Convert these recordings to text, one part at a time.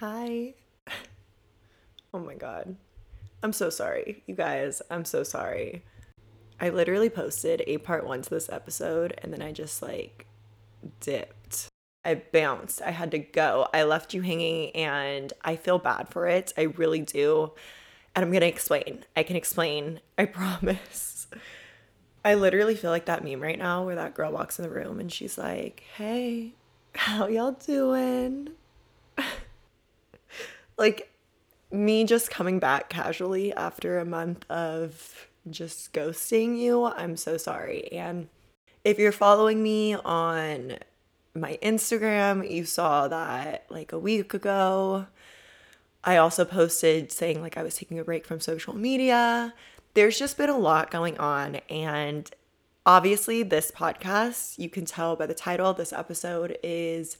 Hi. oh my god. I'm so sorry, you guys. I'm so sorry. I literally posted a part one to this episode and then I just like dipped. I bounced. I had to go. I left you hanging and I feel bad for it. I really do. And I'm going to explain. I can explain. I promise. I literally feel like that meme right now where that girl walks in the room and she's like, "Hey, how y'all doing?" Like me just coming back casually after a month of just ghosting you. I'm so sorry. And if you're following me on my Instagram, you saw that like a week ago. I also posted saying like I was taking a break from social media. There's just been a lot going on. And obviously, this podcast, you can tell by the title, this episode is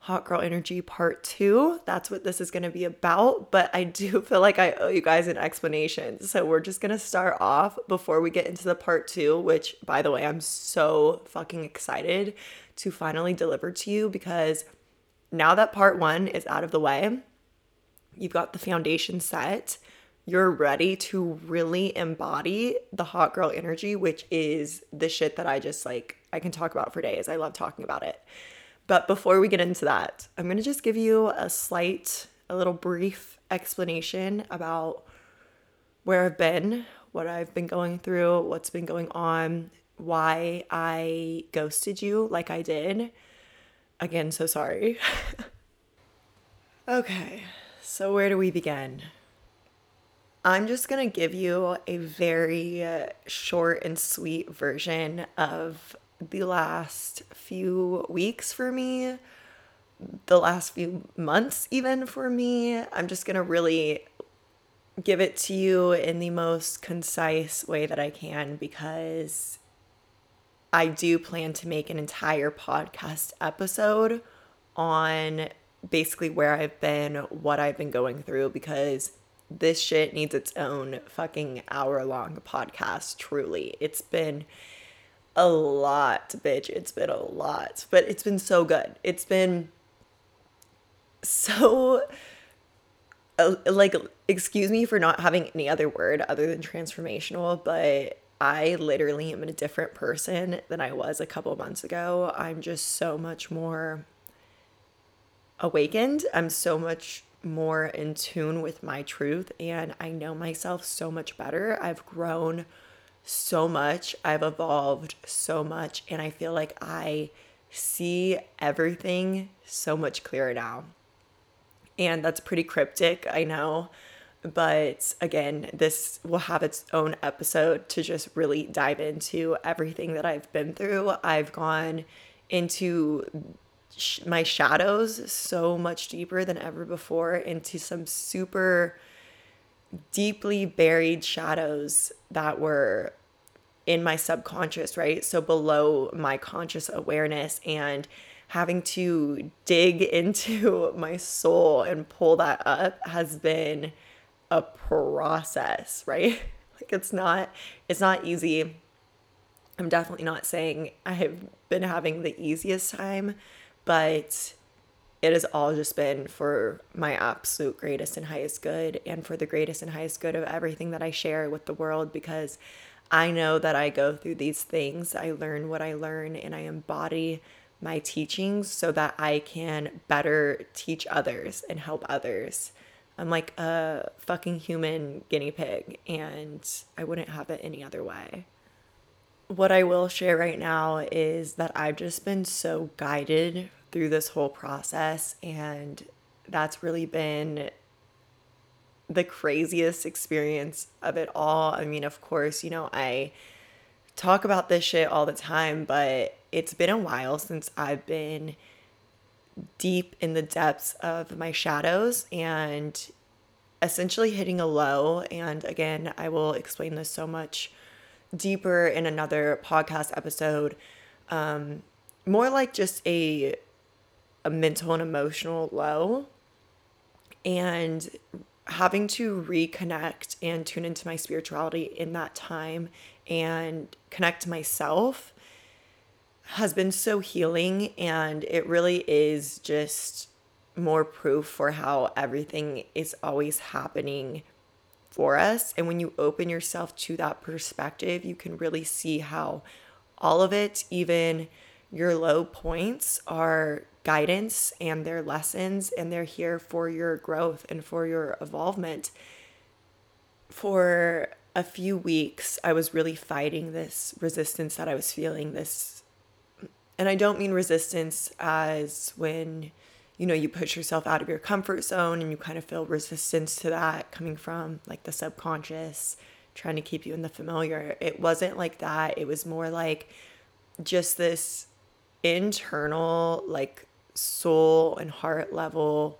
Hot Girl Energy Part 2. That's what this is going to be about. But I do feel like I owe you guys an explanation. So we're just going to start off before we get into the part 2, which, by the way, I'm so fucking excited to finally deliver to you because now that part 1 is out of the way, you've got the foundation set. You're ready to really embody the hot girl energy, which is the shit that I just like, I can talk about for days. I love talking about it. But before we get into that, I'm going to just give you a slight, a little brief explanation about where I've been, what I've been going through, what's been going on, why I ghosted you like I did. Again, so sorry. okay, so where do we begin? I'm just going to give you a very short and sweet version of the last few weeks for me, the last few months, even for me. I'm just going to really give it to you in the most concise way that I can because I do plan to make an entire podcast episode on basically where I've been, what I've been going through, because this shit needs its own fucking hour long podcast, truly. It's been a lot, bitch. It's been a lot, but it's been so good. It's been so uh, like excuse me for not having any other word other than transformational, but I literally am a different person than I was a couple months ago. I'm just so much more awakened. I'm so much more in tune with my truth and I know myself so much better. I've grown so much. I've evolved so much. And I feel like I see everything so much clearer now. And that's pretty cryptic, I know. But again, this will have its own episode to just really dive into everything that I've been through. I've gone into sh- my shadows so much deeper than ever before, into some super deeply buried shadows that were in my subconscious, right? So below my conscious awareness and having to dig into my soul and pull that up has been a process, right? Like it's not it's not easy. I'm definitely not saying I have been having the easiest time, but it has all just been for my absolute greatest and highest good and for the greatest and highest good of everything that I share with the world because I know that I go through these things. I learn what I learn and I embody my teachings so that I can better teach others and help others. I'm like a fucking human guinea pig and I wouldn't have it any other way. What I will share right now is that I've just been so guided through this whole process and that's really been the craziest experience of it all. I mean, of course, you know, I talk about this shit all the time, but it's been a while since I've been deep in the depths of my shadows and essentially hitting a low. And again, I will explain this so much deeper in another podcast episode. Um, more like just a a mental and emotional low and having to reconnect and tune into my spirituality in that time and connect myself has been so healing and it really is just more proof for how everything is always happening for us. And when you open yourself to that perspective, you can really see how all of it, even your low points, are guidance and they're lessons and they're here for your growth and for your evolvement. For a few weeks, I was really fighting this resistance that I was feeling. This, and I don't mean resistance as when you know, you push yourself out of your comfort zone and you kind of feel resistance to that coming from like the subconscious trying to keep you in the familiar. It wasn't like that. It was more like just this internal, like soul and heart level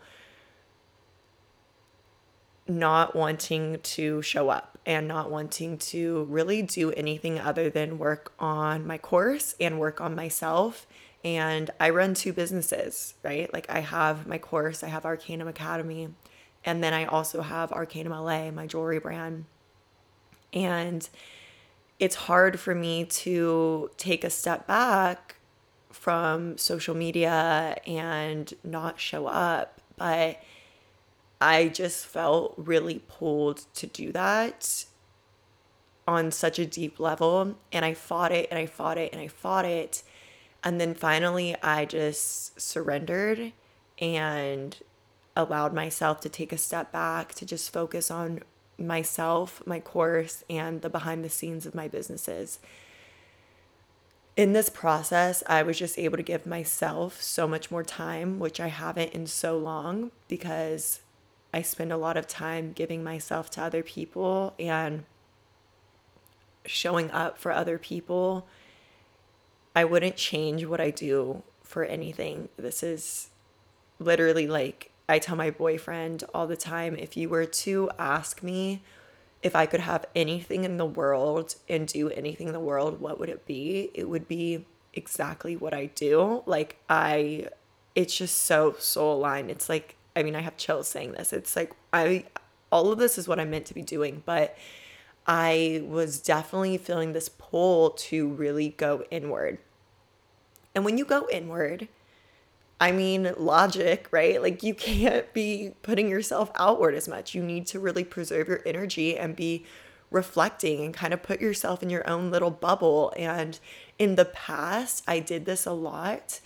not wanting to show up and not wanting to really do anything other than work on my course and work on myself and I run two businesses, right? Like I have my course, I have Arcanum Academy, and then I also have Arcanum LA, my jewelry brand. And it's hard for me to take a step back from social media and not show up, but I just felt really pulled to do that on such a deep level. And I fought it and I fought it and I fought it. And then finally, I just surrendered and allowed myself to take a step back to just focus on myself, my course, and the behind the scenes of my businesses. In this process, I was just able to give myself so much more time, which I haven't in so long because I spend a lot of time giving myself to other people and showing up for other people I wouldn't change what I do for anything. This is literally like I tell my boyfriend all the time if you were to ask me if I could have anything in the world and do anything in the world, what would it be? It would be exactly what I do. Like, I, it's just so soul aligned. It's like, I mean, I have chills saying this. It's like, I, all of this is what I'm meant to be doing, but I was definitely feeling this pull to really go inward. And when you go inward, I mean, logic, right? Like you can't be putting yourself outward as much. You need to really preserve your energy and be reflecting and kind of put yourself in your own little bubble. And in the past, I did this a lot.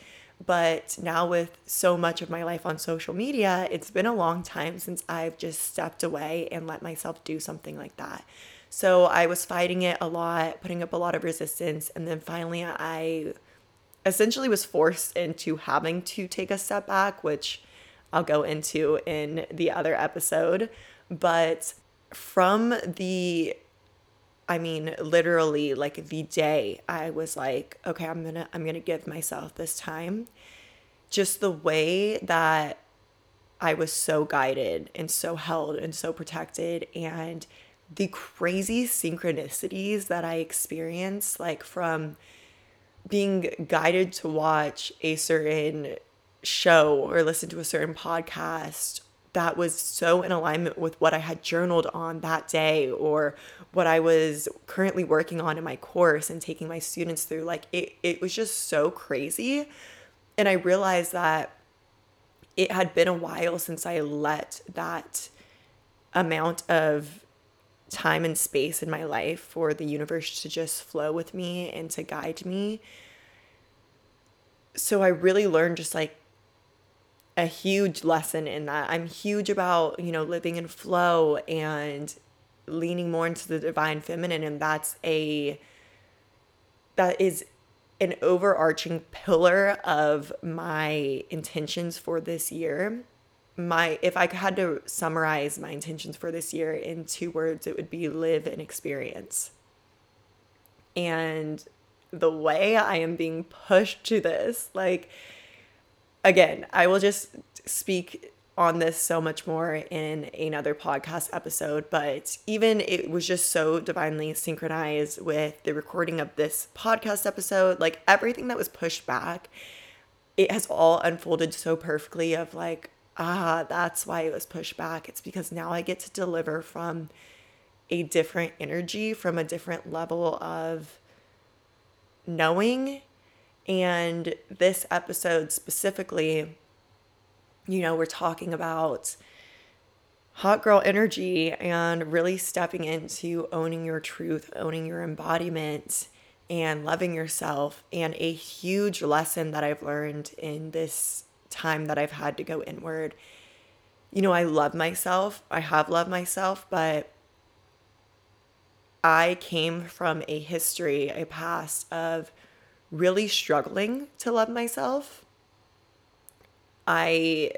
But now, with so much of my life on social media, it's been a long time since I've just stepped away and let myself do something like that. So I was fighting it a lot, putting up a lot of resistance. And then finally, I essentially was forced into having to take a step back, which I'll go into in the other episode. But from the I mean, literally like the day I was like, okay, I'm going to I'm going to give myself this time. Just the way that I was so guided and so held and so protected and the crazy synchronicities that I experienced like from being guided to watch a certain show or listen to a certain podcast that was so in alignment with what I had journaled on that day or what I was currently working on in my course and taking my students through. Like it, it was just so crazy. And I realized that it had been a while since I let that amount of time and space in my life for the universe to just flow with me and to guide me. So I really learned just like a huge lesson in that. I'm huge about, you know, living in flow and leaning more into the divine feminine and that's a that is an overarching pillar of my intentions for this year my if I had to summarize my intentions for this year in two words, it would be live and experience. And the way I am being pushed to this, like again, I will just speak on this so much more in another podcast episode, but even it was just so divinely synchronized with the recording of this podcast episode, like everything that was pushed back, it has all unfolded so perfectly of like ah, that's why it was pushed back. It's because now I get to deliver from a different energy, from a different level of knowing. And this episode specifically, you know, we're talking about hot girl energy and really stepping into owning your truth, owning your embodiment, and loving yourself. And a huge lesson that I've learned in this time that I've had to go inward. You know, I love myself, I have loved myself, but I came from a history, a past of really struggling to love myself. I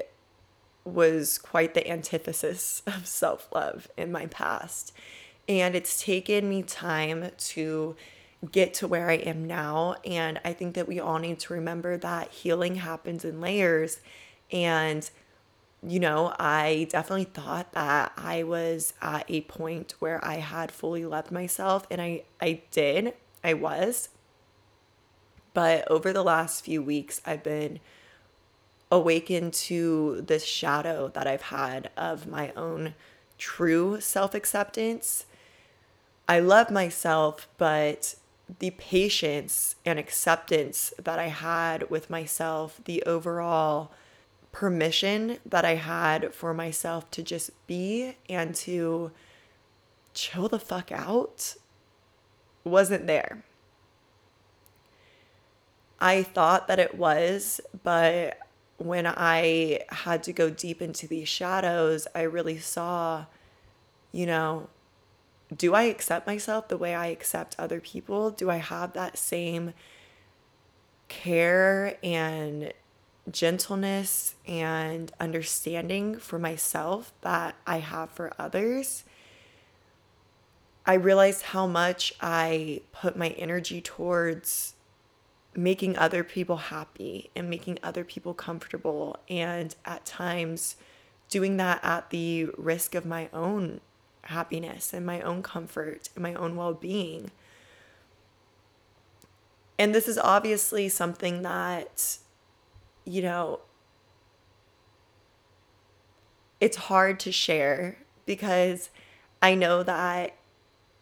was quite the antithesis of self love in my past. And it's taken me time to get to where I am now. And I think that we all need to remember that healing happens in layers. And, you know, I definitely thought that I was at a point where I had fully loved myself. And I, I did, I was. But over the last few weeks, I've been awakened to this shadow that I've had of my own true self acceptance. I love myself, but the patience and acceptance that I had with myself, the overall permission that I had for myself to just be and to chill the fuck out wasn't there. I thought that it was, but when I had to go deep into these shadows, I really saw, you know, do I accept myself the way I accept other people? Do I have that same care and gentleness and understanding for myself that I have for others? I realized how much I put my energy towards making other people happy and making other people comfortable, and at times doing that at the risk of my own happiness and my own comfort and my own well being. And this is obviously something that, you know, it's hard to share because I know that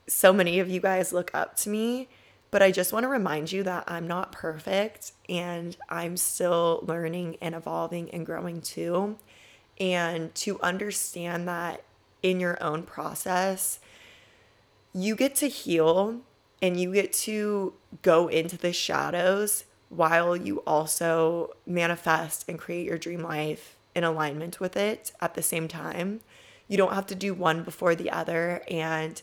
so many of you guys look up to me, but I just want to remind you that I'm not perfect and I'm still learning and evolving and growing too. And to understand that in your own process, you get to heal and you get to go into the shadows while you also manifest and create your dream life in alignment with it at the same time. You don't have to do one before the other. And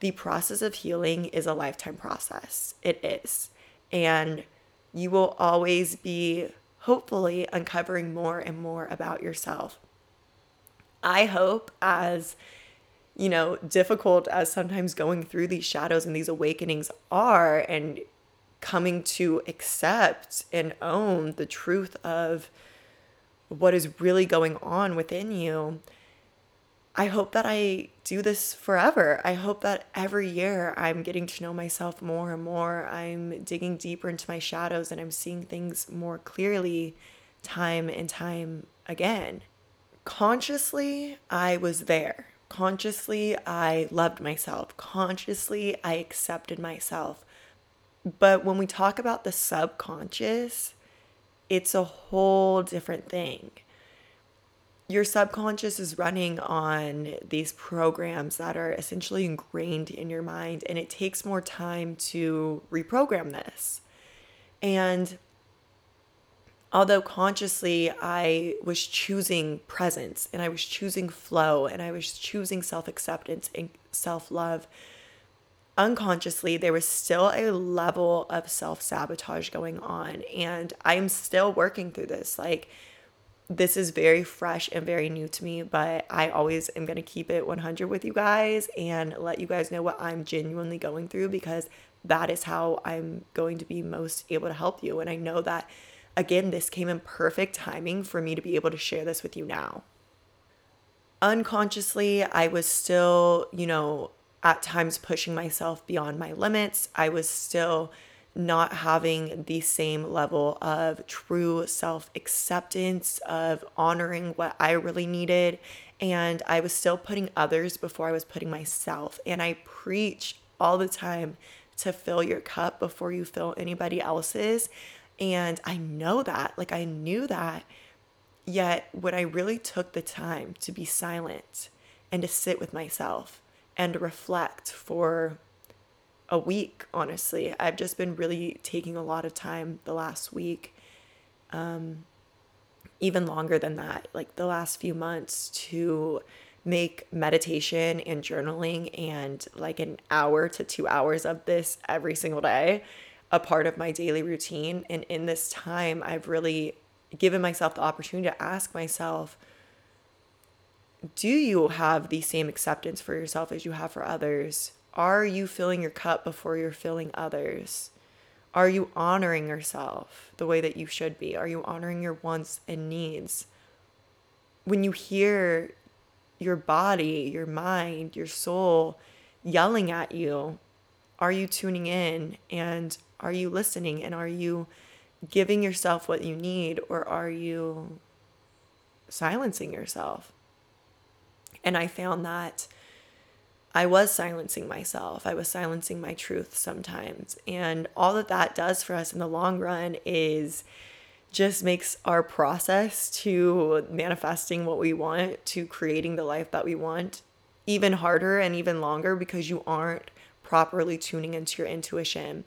the process of healing is a lifetime process. It is. And you will always be, hopefully, uncovering more and more about yourself. I hope as you know, difficult as sometimes going through these shadows and these awakenings are, and coming to accept and own the truth of what is really going on within you. I hope that I do this forever. I hope that every year I'm getting to know myself more and more. I'm digging deeper into my shadows and I'm seeing things more clearly time and time again consciously, I was there. Consciously, I loved myself. Consciously, I accepted myself. But when we talk about the subconscious, it's a whole different thing. Your subconscious is running on these programs that are essentially ingrained in your mind, and it takes more time to reprogram this. And although consciously I was choosing presence and I was choosing flow and I was choosing self acceptance and self love, unconsciously there was still a level of self sabotage going on. And I'm still working through this. Like, this is very fresh and very new to me, but I always am going to keep it 100 with you guys and let you guys know what I'm genuinely going through because that is how I'm going to be most able to help you. And I know that Again, this came in perfect timing for me to be able to share this with you now. Unconsciously, I was still, you know, at times pushing myself beyond my limits. I was still not having the same level of true self acceptance, of honoring what I really needed. And I was still putting others before I was putting myself. And I preach all the time to fill your cup before you fill anybody else's. And I know that, like, I knew that, Yet, when I really took the time to be silent and to sit with myself and reflect for a week, honestly, I've just been really taking a lot of time the last week, um, even longer than that, like the last few months, to make meditation and journaling and like an hour to two hours of this every single day a part of my daily routine. And in this time, I've really given myself the opportunity to ask myself do you have the same acceptance for yourself as you have for others? Are you filling your cup before you're filling others? Are you honoring yourself the way that you should be? Are you honoring your wants and needs? When you hear your body, your mind, your soul yelling at you, are you tuning in and are you listening and are you giving yourself what you need or are you silencing yourself? And I found that I was silencing myself. I was silencing my truth sometimes. And all that that does for us in the long run is just makes our process to manifesting what we want, to creating the life that we want, even harder and even longer because you aren't properly tuning into your intuition.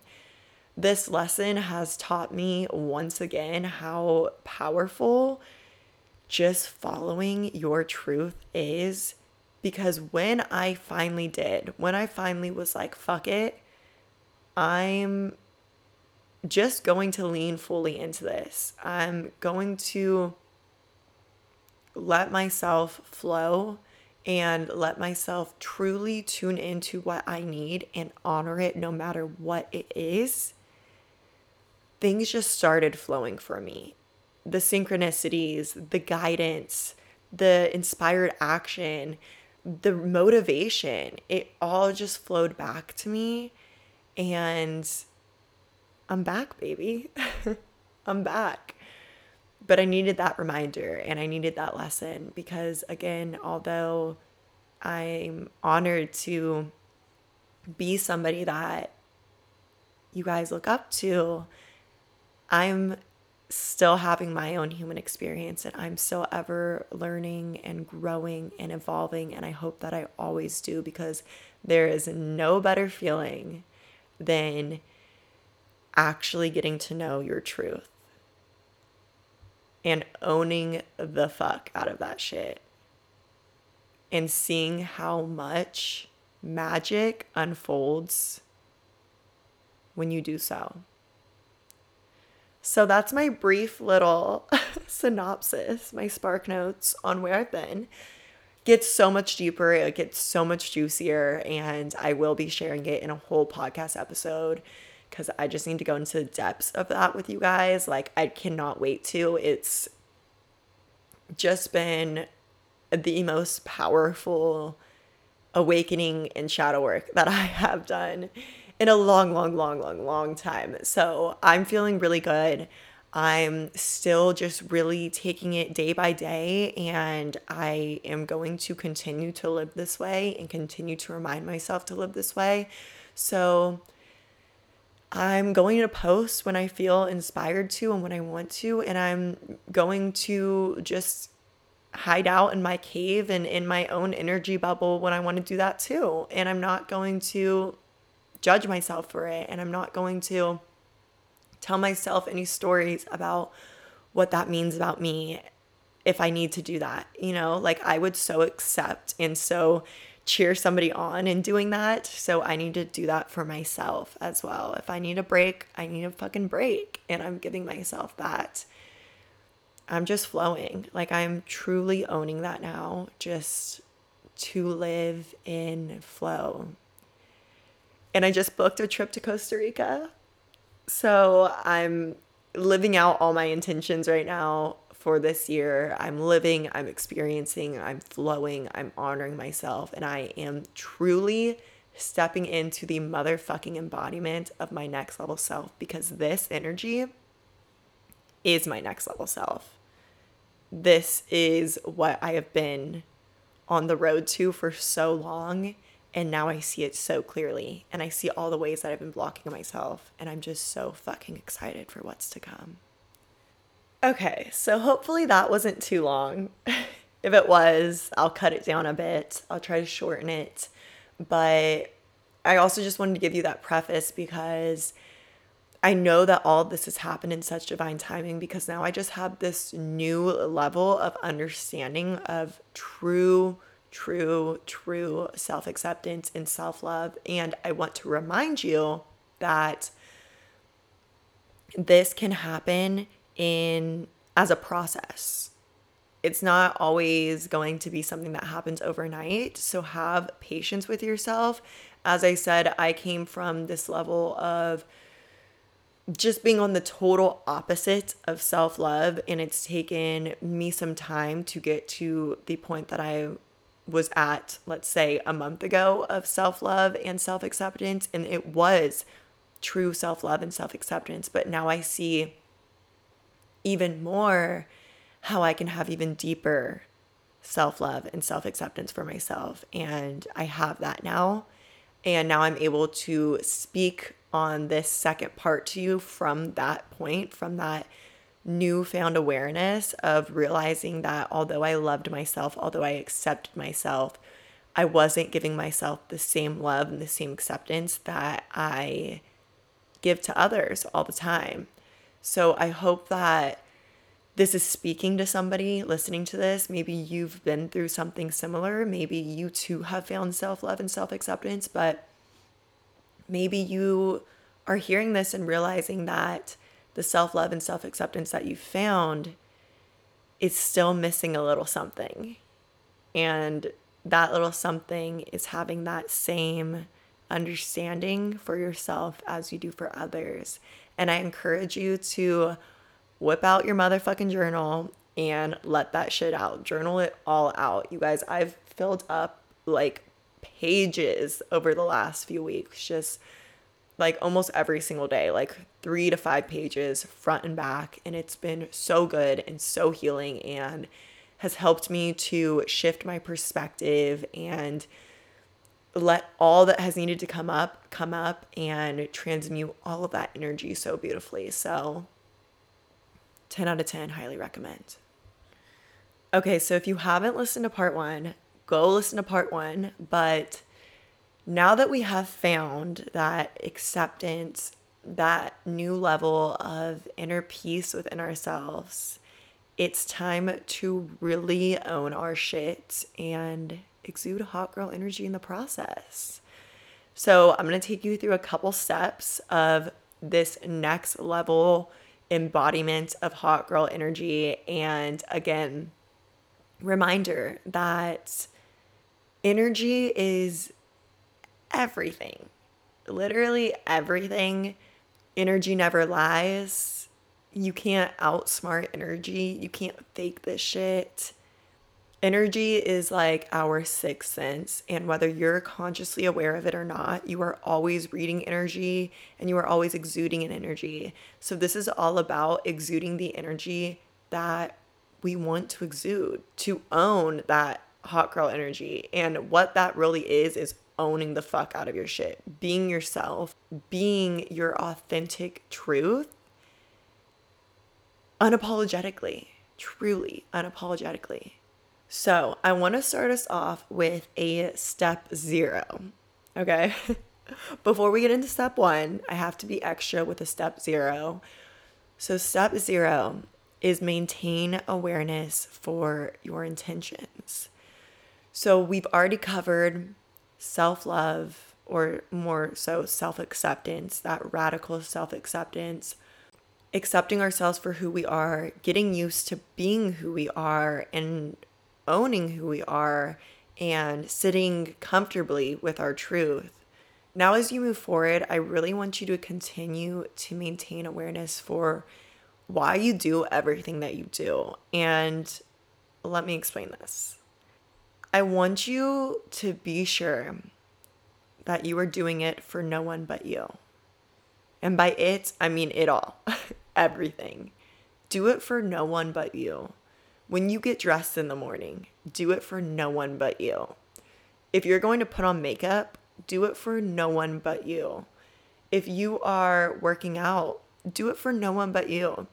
This lesson has taught me once again how powerful just following your truth is. Because when I finally did, when I finally was like, fuck it, I'm just going to lean fully into this. I'm going to let myself flow and let myself truly tune into what I need and honor it no matter what it is things just started flowing for me. The synchronicities, the guidance, the inspired action, the motivation, it all just flowed back to me. And I'm back, baby. I'm back. But I needed that reminder and I needed that lesson because, again, although I'm honored to be somebody that you guys look up to I'm still having my own human experience and I'm still ever learning and growing and evolving. And I hope that I always do because there is no better feeling than actually getting to know your truth and owning the fuck out of that shit and seeing how much magic unfolds when you do so. So that's my brief little synopsis, my spark notes on where I've been. Gets so much deeper, it gets so much juicier, and I will be sharing it in a whole podcast episode because I just need to go into the depths of that with you guys. Like, I cannot wait to. It's just been the most powerful awakening and shadow work that I have done in a long, long, long, long, long time. So I'm feeling really good. I'm still just really taking it day by day, and I am going to continue to live this way and continue to remind myself to live this way. So I'm going to post when I feel inspired to and when I want to, and I'm going to just hide out in my cave and in my own energy bubble when I want to do that too. And I'm not going to judge myself for it and I'm not going to tell myself any stories about what that means about me if I need to do that. You know, like I would so accept and so cheer somebody on in doing that. So I need to do that for myself as well. If I need a break, I need a fucking break. And I'm giving myself that. I'm just flowing. Like I'm truly owning that now, just to live in flow and I just booked a trip to Costa Rica. So I'm living out all my intentions right now for this year. I'm living, I'm experiencing, I'm flowing, I'm honoring myself, and I am truly stepping into the motherfucking embodiment of my next level self because this energy is my next level self. This is what I have been on the road to for so long and now I see it so clearly. And I see all the ways that I've been blocking myself. And I'm just so fucking excited for what's to come. Okay, so hopefully that wasn't too long. if it was, I'll cut it down a bit. I'll try to shorten it. But I also just wanted to give you that preface because I know that all this has happened in such divine timing because now I just have this new level of understanding of true, true, true self acceptance and self love. And I want to remind you that this can happen in as a process. It's not always going to be something that happens overnight. So have patience with yourself. As I said, I came from this level of just being on the total opposite of self love. And it's taken me some time to get to the point that I was at, let's say, a month ago of self love and self acceptance. And it was true self love and self acceptance. But now I see even more how I can have even deeper self love and self acceptance for myself. And I have that now. And now I'm able to speak on this second part to you from that point, from that newfound awareness of realizing that although I loved myself, although I accepted myself, I wasn't giving myself the same love and the same acceptance that I give to others all the time. So I hope that this is speaking to somebody listening to this. Maybe you've been through something similar. Maybe you too have found self love and self acceptance, but maybe you are hearing this and realizing that the self love and self acceptance that you found is still missing a little something. And that little something is having that same understanding for yourself as you do for others. And I encourage you to whip out your motherfucking journal and let that shit out. Journal it all out. You guys, I've filled up like pages over the last few weeks, just like almost every single day, like three to five pages front and back. And it's been so good and so healing and has helped me to shift my perspective and let all that has needed to come up come up and transmute all of that energy so beautifully. So 10 out of 10, highly recommend. Okay, so if you haven't listened to part one, go listen to part one. But now that we have found that acceptance, that new level of inner peace within ourselves, it's time to really own our shit and exude hot girl energy in the process. So, I'm going to take you through a couple steps of this next level embodiment of hot girl energy. And again, reminder that energy is everything, literally everything. Energy never lies. You can't outsmart energy. You can't fake this shit. Energy is like our sixth sense, and whether you're consciously aware of it or not, you are always reading energy and you are always exuding an energy. So, this is all about exuding the energy that we want to exude, to own that hot girl energy. And what that really is, is owning the fuck out of your shit, being yourself, being your authentic truth unapologetically, truly unapologetically. So, I want to start us off with a step zero. Okay. Before we get into step one, I have to be extra with a step zero. So, step zero is maintain awareness for your intentions. So, we've already covered self love, or more so self acceptance, that radical self acceptance, accepting ourselves for who we are, getting used to being who we are, and owning who we are and sitting comfortably with our truth. Now, as you move forward, I really want you to continue to maintain awareness for why you do everything that you do. And let me explain this. I want you to be sure that you are doing it for no one but you. And by it, I mean it all, everything. Do it for no one but you. When you get dressed in the morning, do it for no one but you. If you're going to put on makeup, do it for no one but you. If you are working out, do it for no one but you.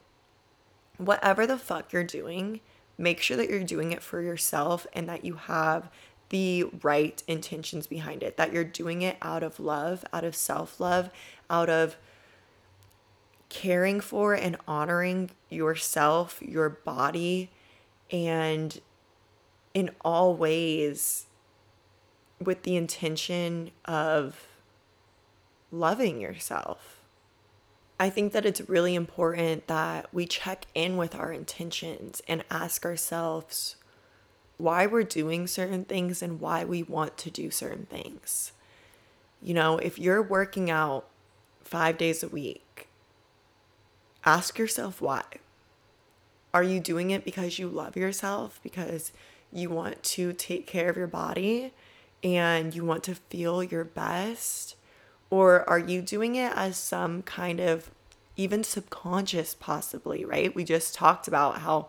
whatever the fuck you're doing, make sure that you're doing it for yourself and that you have the right intentions behind it, that you're doing it out of love, out of self love, out of caring for and honoring yourself, your body, and in all ways with the intention of loving yourself. I think that it's really important that we check in with our intentions and ask ourselves why we're doing certain things and why we want to do certain things. You know, if you're working out five days a week, ask yourself why. Are you doing it because you love yourself, because you want to take care of your body and you want to feel your best? Or are you doing it as some kind of even subconscious, possibly, right? We just talked about how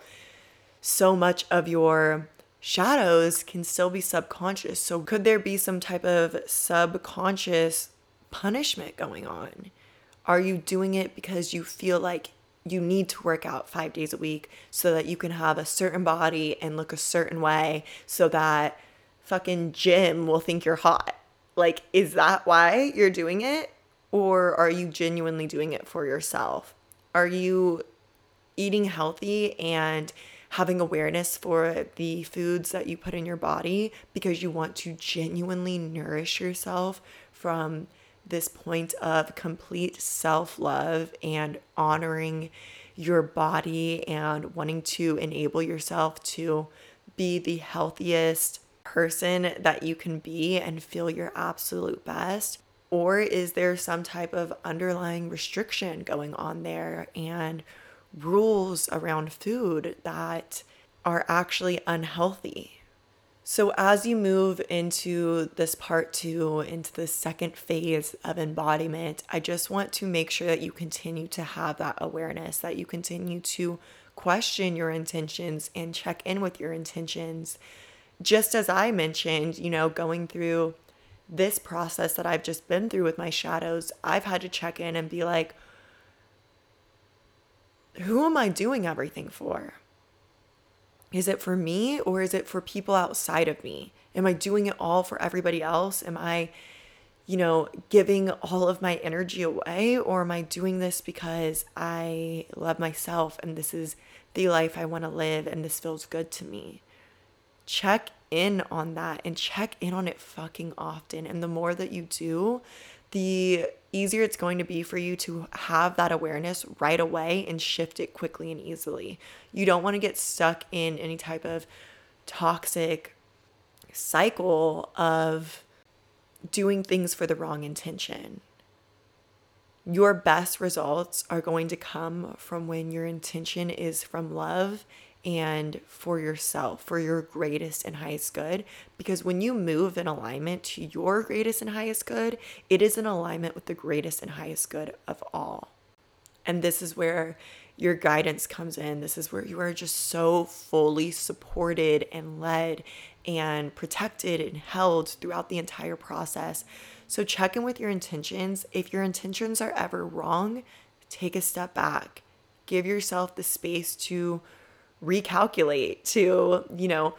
so much of your shadows can still be subconscious. So, could there be some type of subconscious punishment going on? Are you doing it because you feel like you need to work out five days a week so that you can have a certain body and look a certain way so that fucking Jim will think you're hot? Like, is that why you're doing it? Or are you genuinely doing it for yourself? Are you eating healthy and having awareness for the foods that you put in your body because you want to genuinely nourish yourself from this point of complete self love and honoring your body and wanting to enable yourself to be the healthiest person that you can be and feel your absolute best? Or is there some type of underlying restriction going on there and rules around food that are actually unhealthy? So, as you move into this part two, into the second phase of embodiment, I just want to make sure that you continue to have that awareness, that you continue to question your intentions and check in with your intentions just as I mentioned, you know, going through this process that I've just been through with my shadows, I've had to check in and be like, who am I doing everything for? Is it for me or is it for people outside of me? Am I doing it all for everybody else? Am I, you know, giving all of my energy away or am I doing this because I love myself and this is the life I want to live and this feels good to me? Check in on that and check in on it fucking often. And the more that you do, the easier it's going to be for you to have that awareness right away and shift it quickly and easily. You don't want to get stuck in any type of toxic cycle of doing things for the wrong intention. Your best results are going to come from when your intention is from love and for yourself, for your greatest and highest good. Because when you move in alignment to your greatest and highest good, it is in alignment with the greatest and highest good of all. And this is where your guidance comes in. This is where you are just so fully supported and led and protected and held throughout the entire process. So check in with your intentions. If your intentions are ever wrong, take a step back. Give yourself the space to recalculate, to, you know,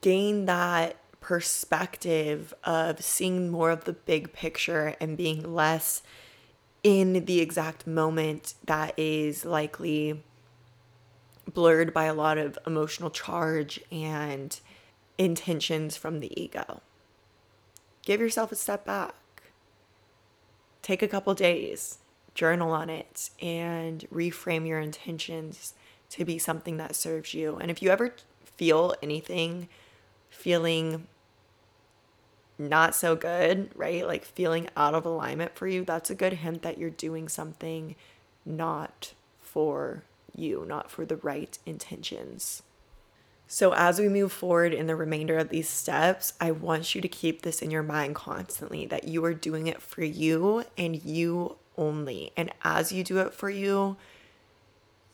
gain that perspective of seeing more of the big picture and being less in the exact moment that is likely blurred by a lot of emotional charge and intentions from the ego. Give yourself a step back. Take a couple days, journal on it, and reframe your intentions to be something that serves you. And if you ever feel anything feeling not so good, right? Like feeling out of alignment for you, that's a good hint that you're doing something not for you, not for the right intentions. So, as we move forward in the remainder of these steps, I want you to keep this in your mind constantly that you are doing it for you and you only. And as you do it for you,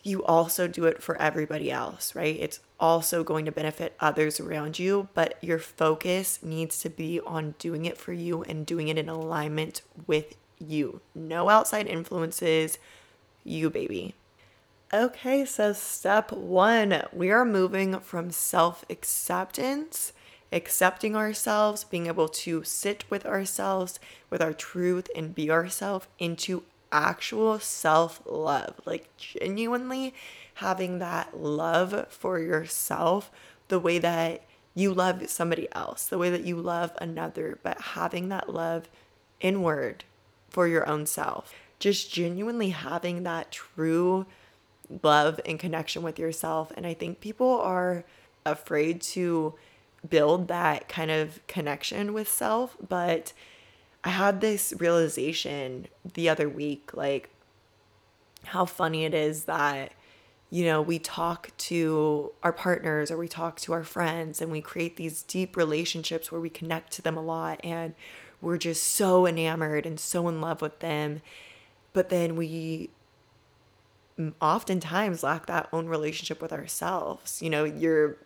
you also do it for everybody else, right? It's also going to benefit others around you, but your focus needs to be on doing it for you and doing it in alignment with you. No outside influences, you, baby. Okay, so step one, we are moving from self acceptance, accepting ourselves, being able to sit with ourselves, with our truth, and be ourselves, into actual self love. Like genuinely having that love for yourself the way that you love somebody else, the way that you love another, but having that love inward for your own self. Just genuinely having that true love and connection with yourself. And I think people are afraid to build that kind of connection with self. But I had this realization the other week like how funny it is that, you know, we talk to our partners or we talk to our friends and we create these deep relationships where we connect to them a lot and we're just so enamored and so in love with them. But then we oftentimes lack that own relationship with ourselves. You know, you're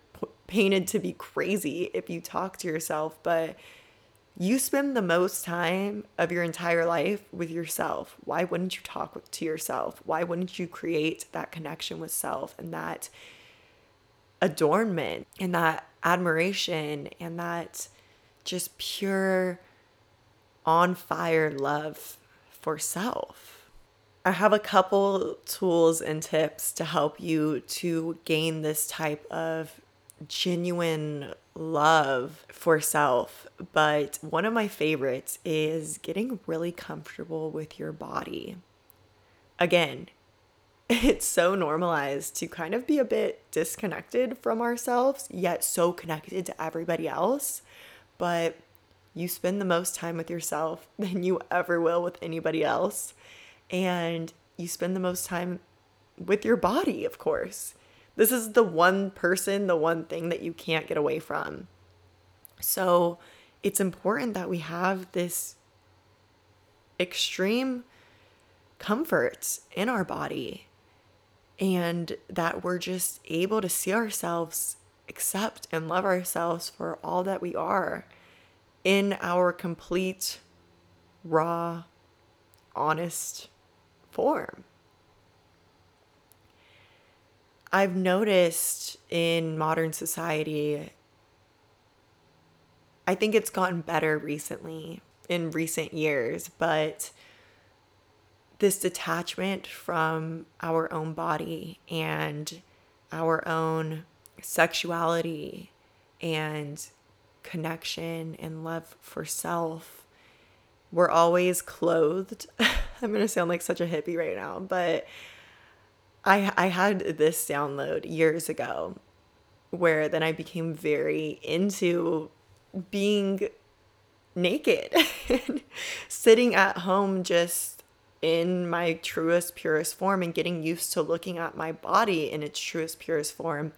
painted to be crazy if you talk to yourself, but you spend the most time of your entire life with yourself. Why wouldn't you talk to yourself? Why wouldn't you create that connection with self and that adornment and that admiration and that just pure on fire love for self? I have a couple tools and tips to help you to gain this type of genuine love for self. But one of my favorites is getting really comfortable with your body. Again, it's so normalized to kind of be a bit disconnected from ourselves, yet so connected to everybody else. But you spend the most time with yourself than you ever will with anybody else and you spend the most time with your body, of course. This is the one person, the one thing that you can't get away from. So it's important that we have this extreme comfort in our body and that we're just able to see ourselves, accept, and love ourselves for all that we are in our complete, raw, honest form. I've noticed in modern society, I think it's gotten better recently in recent years, but this detachment from our own body and our own sexuality and connection and love for self we're always clothed. I'm going to sound like such a hippie right now, but I I had this download years ago where then I became very into being naked and sitting at home just in my truest purest form and getting used to looking at my body in its truest purest form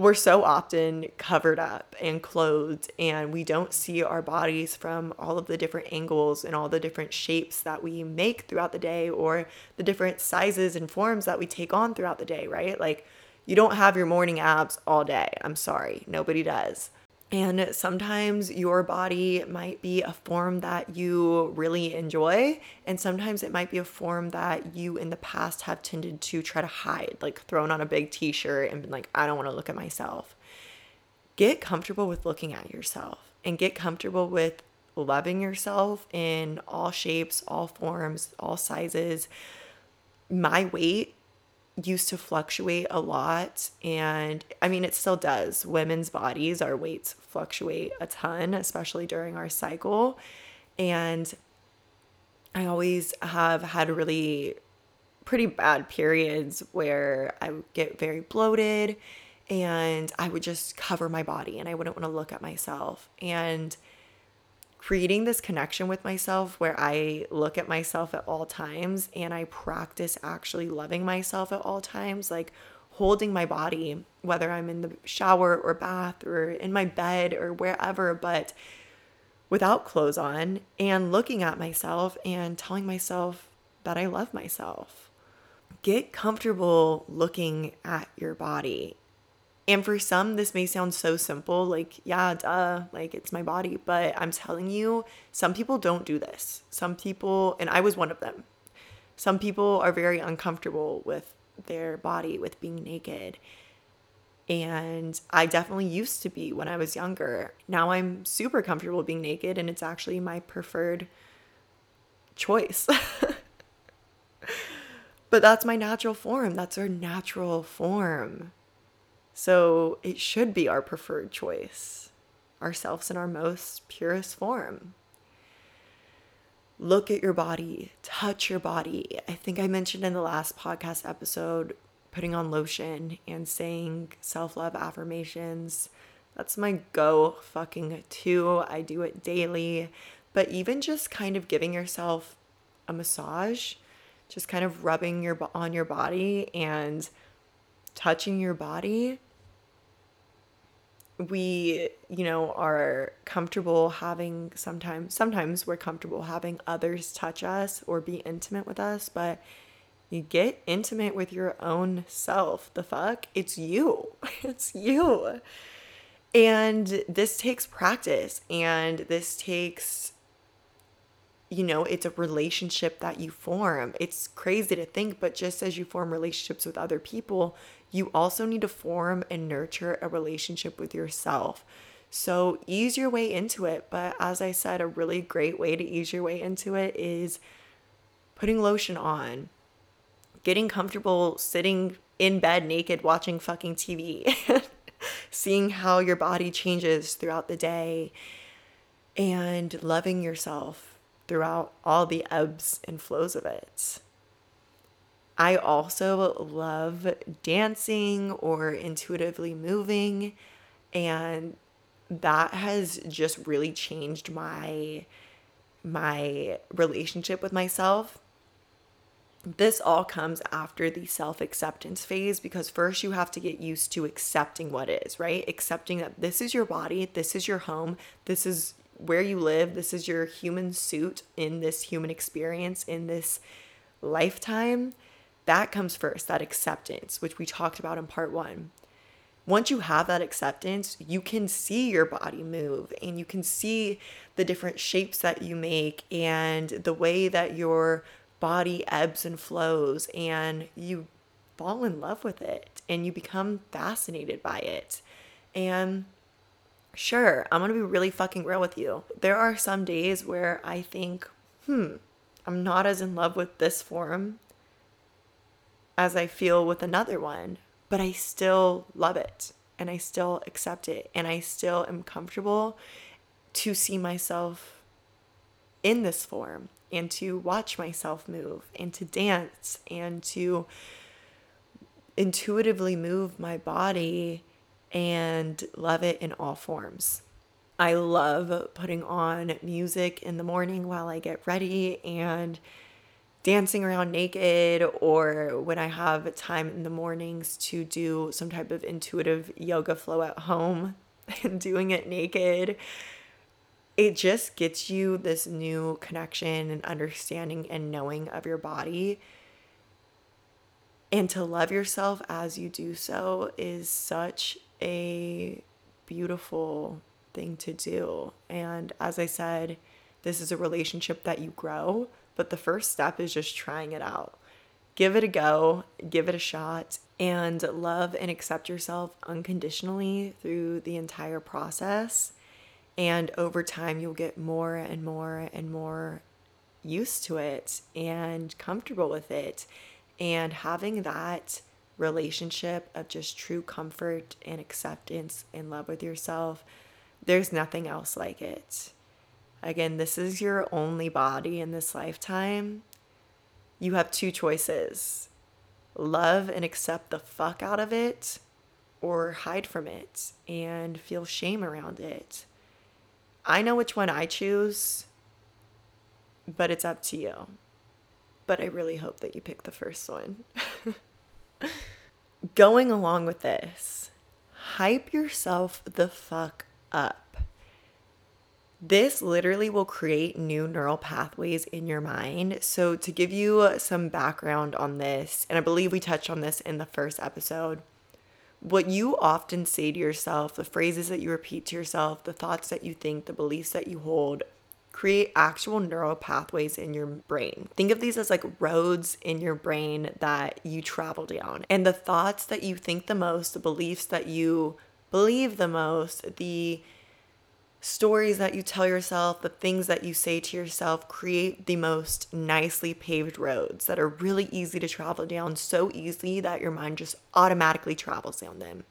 we're so often covered up and clothed and we don't see our bodies from all of the different angles and all the different shapes that we make throughout the day or the different sizes and forms that we take on throughout the day, right? Like you don't have your morning abs all day. I'm sorry, nobody does. And sometimes your body might be a form that you really enjoy, and sometimes it might be a form that you in the past have tended to try to hide, like thrown on a big t shirt and been like, I don't want to look at myself. Get comfortable with looking at yourself and get comfortable with loving yourself in all shapes, all forms, all sizes. My weight used to fluctuate a lot and I mean it still does. Women's bodies, our weights fluctuate a ton, especially during our cycle. And I always have had really pretty bad periods where I would get very bloated and I would just cover my body and I wouldn't want to look at myself. And creating this connection with myself where I look at myself at all times and I practice actually loving myself at all times, like holding my body, whether I'm in the shower or bath or in my bed or wherever, but without clothes on and looking at myself and telling myself that I love myself. Get comfortable looking at your body and for some, this may sound so simple, like, yeah, duh, like it's my body. But I'm telling you, some people don't do this. Some people, and I was one of them. Some people are very uncomfortable with their body, with being naked. And I definitely used to be when I was younger. Now I'm super comfortable being naked, and it's actually my preferred choice. but that's my natural form. That's our natural form. So it should be our preferred choice, ourselves in our most purest form look at your body, touch your body. I think I mentioned in the last podcast episode putting on lotion and saying self love affirmations. That's my go fucking to. I do it daily. But even just kind of giving yourself a massage, just kind of rubbing your on your body and touching your body we you know are comfortable having sometimes sometimes we're comfortable having others touch us or be intimate with us but you get intimate with your own self. The fuck? It's you. It's you. And this takes practice and this takes you know it's a relationship that you form. It's crazy to think but just as you form relationships with other people you also need to form and nurture a relationship with yourself. So ease your way into it. But as I said, a really great way to ease your way into it is putting lotion on, getting comfortable sitting in bed naked watching fucking TV, seeing how your body changes throughout the day, and loving yourself throughout all the ebbs and flows of it. I also love dancing or intuitively moving and that has just really changed my my relationship with myself. This all comes after the self-acceptance phase because first you have to get used to accepting what is, right? Accepting that this is your body, this is your home, this is where you live, this is your human suit in this human experience in this lifetime that comes first, that acceptance, which we talked about in part one. Once you have that acceptance, you can see your body move and you can see the different shapes that you make and the way that your body ebbs and flows, and you fall in love with it and you become fascinated by it. And sure, I'm gonna be really fucking real with you. There are some days where I think, hmm, I'm not as in love with this form as I feel with another one, but I still love it and I still accept it and I still am comfortable to see myself in this form and to watch myself move and to dance and to intuitively move my body and love it in all forms. I love putting on music in the morning while I get ready and dancing around naked or when I have time in the mornings to do some type of intuitive yoga flow at home and doing it naked. It just gets you this new connection and understanding and knowing of your body. And to love yourself as you do so is such a beautiful thing to do. And as I said, this is a relationship that you grow but the first step is just trying it out. Give it a go, give it a shot, and love and accept yourself unconditionally through the entire process. And over time, you'll get more and more and more used to it and comfortable with it. And having that relationship of just true comfort and acceptance and love with yourself, there's nothing else like it. Again, this is your only body in this lifetime. You have two choices love and accept the fuck out of it, or hide from it and feel shame around it. I know which one I choose, but it's up to you. But I really hope that you pick the first one. Going along with this, hype yourself the fuck up. This literally will create new neural pathways in your mind. So, to give you some background on this, and I believe we touched on this in the first episode, what you often say to yourself, the phrases that you repeat to yourself, the thoughts that you think, the beliefs that you hold, create actual neural pathways in your brain. Think of these as like roads in your brain that you travel down. And the thoughts that you think the most, the beliefs that you believe the most, the stories that you tell yourself, the things that you say to yourself create the most nicely paved roads that are really easy to travel down, so easy that your mind just automatically travels down them.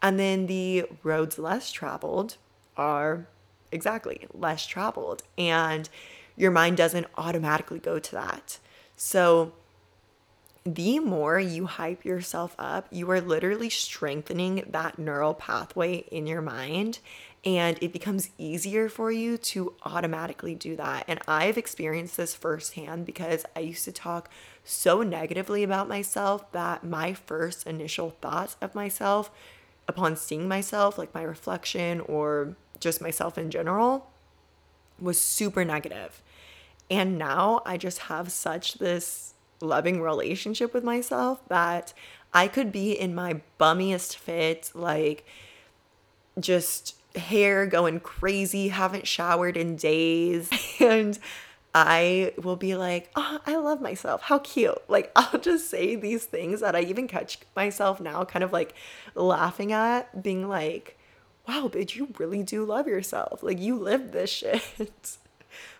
And then the roads less traveled are exactly less traveled, and your mind doesn't automatically go to that. So, the more you hype yourself up, you are literally strengthening that neural pathway in your mind and it becomes easier for you to automatically do that. And I've experienced this firsthand because I used to talk so negatively about myself that my first initial thoughts of myself upon seeing myself, like my reflection or just myself in general, was super negative. And now I just have such this loving relationship with myself that I could be in my bummiest fit, like just hair going crazy, haven't showered in days. And I will be like, oh, I love myself. How cute. Like, I'll just say these things that I even catch myself now kind of like laughing at, being like, wow, bitch, you really do love yourself. Like, you live this shit.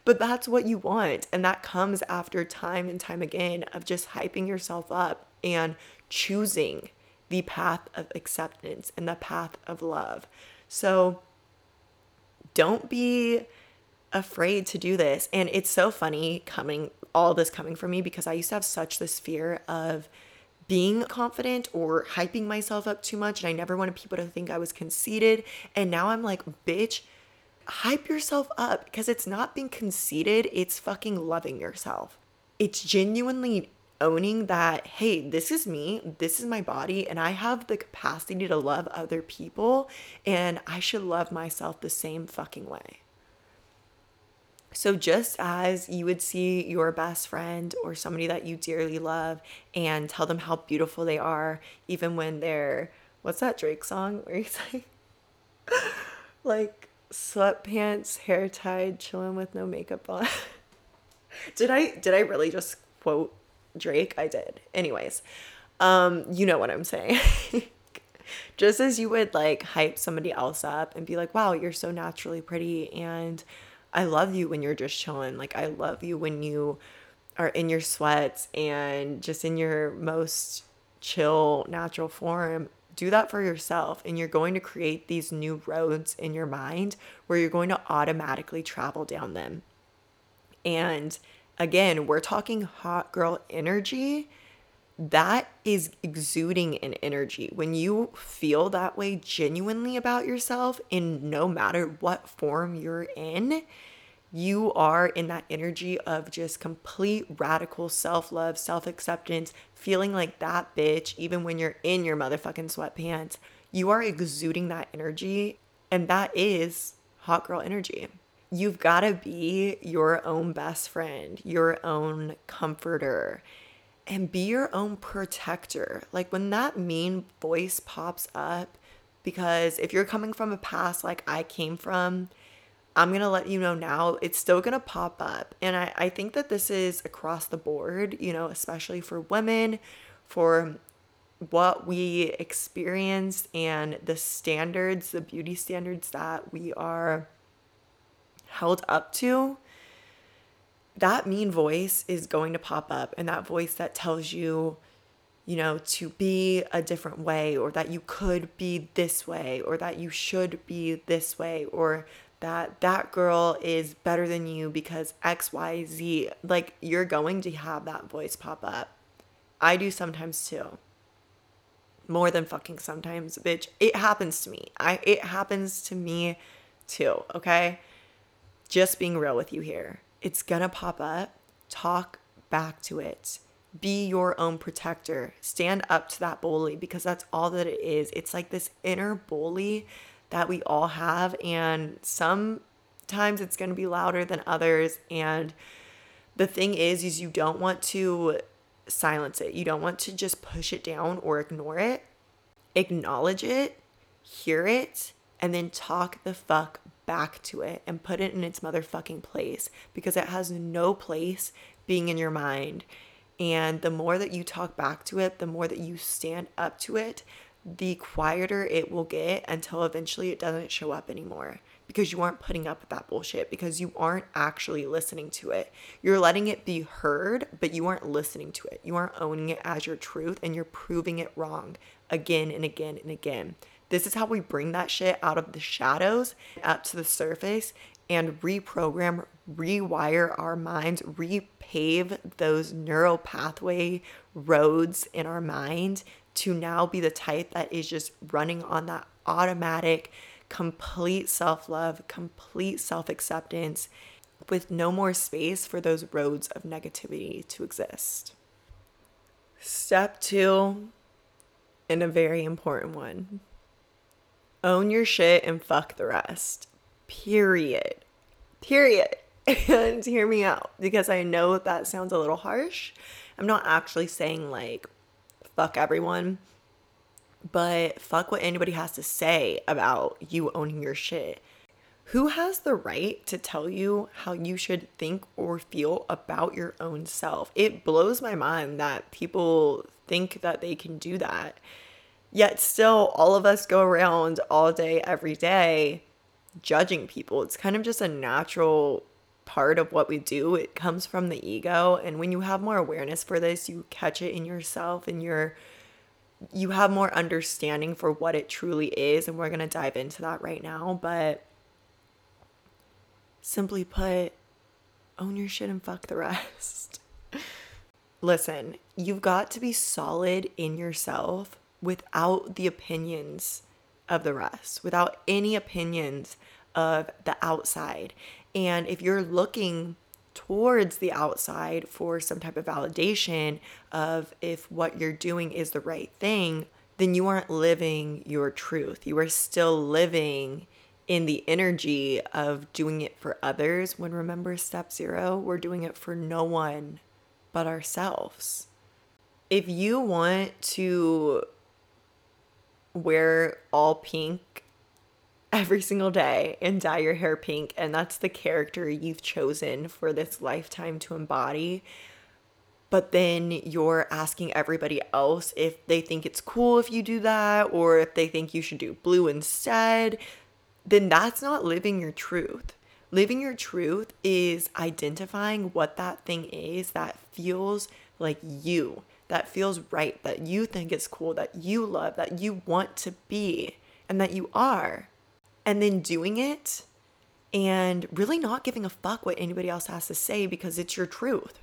but that's what you want. And that comes after time and time again of just hyping yourself up and choosing the path of acceptance and the path of love. So don't be afraid to do this. And it's so funny coming, all this coming from me because I used to have such this fear of being confident or hyping myself up too much. And I never wanted people to think I was conceited. And now I'm like, bitch, hype yourself up because it's not being conceited, it's fucking loving yourself. It's genuinely owning that, hey, this is me, this is my body, and I have the capacity to love other people, and I should love myself the same fucking way. So, just as you would see your best friend or somebody that you dearly love and tell them how beautiful they are, even when they're, what's that Drake song where he's like, like sweatpants, hair tied, chilling with no makeup on. did I did I really just quote Drake, I did. Anyways, um, you know what I'm saying. Just as you would like hype somebody else up and be like, wow, you're so naturally pretty and I love you when you're just chilling. Like I love you when you are in your sweats and just in your most chill natural form. Do that for yourself and you're going to create these new roads in your mind where you're going to automatically travel down them. And again, we're talking hot girl energy. That is exuding an energy. When you feel that way genuinely about yourself, in no matter what form you're in, you are in that energy of just complete radical self love, self acceptance, feeling like that bitch, even when you're in your motherfucking sweatpants. You are exuding that energy, and that is hot girl energy you've got to be your own best friend, your own comforter, and be your own protector. Like when that mean voice pops up, because if you're coming from a past like I came from, I'm going to let you know now, it's still going to pop up. And I, I think that this is across the board, you know, especially for women, for what we experience and the standards, the beauty standards that we are held up to, that mean voice is going to pop up. And that voice that tells you, you know, to be a different way, or that you could be this way, or that you should be this way, or that that girl is better than you because XYZ. Like, you're going to have that voice pop up. I do sometimes too. More than fucking sometimes, bitch. It happens to me. I it happens to me too, okay? Just being real with you here. It's gonna pop up. Talk back to it. Be your own protector. Stand up to that bully because that's all that it is. It's like this inner bully that we all have, and sometimes it's gonna be louder than others. And the thing is, is you don't want to silence it. You don't want to just push it down or ignore it. Acknowledge it, hear it, and then talk the fuck back to it and put it in its motherfucking place because it has no place being in your mind. And the more that you talk back to it, the more that you stand up to it, the quieter it will get until eventually it doesn't show up anymore because you aren't putting up with that bullshit because you aren't actually listening to it. You're letting it be heard, but you aren't listening to it. You aren't owning it as your truth and you're proving it wrong again and again and again. This is how we bring that shit out of the shadows up to the surface and reprogram, rewire our minds, repave those neural pathway roads in our mind to now be the type that is just running on that automatic, complete self love, complete self acceptance, with no more space for those roads of negativity to exist. Step two, and a very important one own your shit and fuck the rest. Period. Period. And hear me out because I know that sounds a little harsh. I'm not actually saying like fuck everyone, but fuck what anybody has to say about you owning your shit. Who has the right to tell you how you should think or feel about your own self? It blows my mind that people think that they can do that. Yet still, all of us go around all day, every day, judging people. It's kind of just a natural part of what we do. It comes from the ego. And when you have more awareness for this, you catch it in yourself and you're you have more understanding for what it truly is and we're going to dive into that right now but simply put own your shit and fuck the rest listen you've got to be solid in yourself without the opinions of the rest, without any opinions of the outside. And if you're looking towards the outside for some type of validation of if what you're doing is the right thing, then you aren't living your truth. You are still living in the energy of doing it for others. When remember step zero, we're doing it for no one but ourselves. If you want to wear all pink every single day and dye your hair pink and that's the character you've chosen for this lifetime to embody. But then you're asking everybody else if they think it's cool if you do that or if they think you should do blue instead. Then that's not living your truth. Living your truth is identifying what that thing is that feels like you that feels right, that you think is cool, that you love, that you want to be, and that you are. And then doing it and really not giving a fuck what anybody else has to say because it's your truth.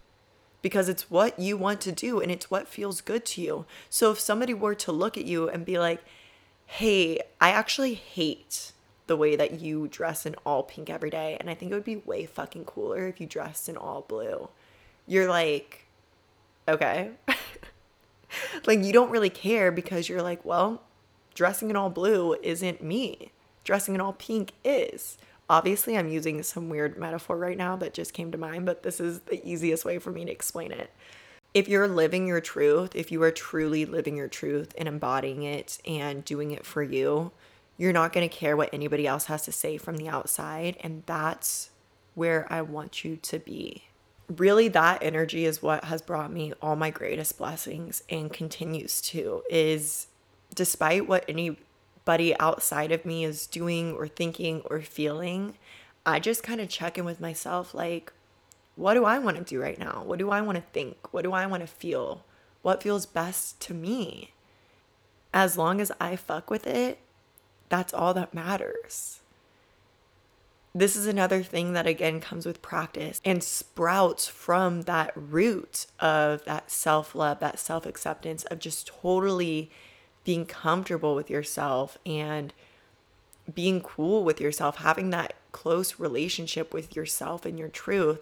Because it's what you want to do and it's what feels good to you. So if somebody were to look at you and be like, hey, I actually hate the way that you dress in all pink every day. And I think it would be way fucking cooler if you dressed in all blue. You're like, okay. like you don't really care because you're like, well, dressing in all blue isn't me. Dressing in all pink is. Obviously, I'm using some weird metaphor right now that just came to mind, but this is the easiest way for me to explain it. If you're living your truth, if you are truly living your truth and embodying it and doing it for you, you're not going to care what anybody else has to say from the outside. And that's where I want you to be really that energy is what has brought me all my greatest blessings and continues to is despite what anybody outside of me is doing or thinking or feeling i just kind of check in with myself like what do i want to do right now? What do i want to think? What do i want to feel? What feels best to me? As long as i fuck with it that's all that matters this is another thing that again comes with practice and sprouts from that root of that self love, that self acceptance, of just totally being comfortable with yourself and being cool with yourself, having that close relationship with yourself and your truth.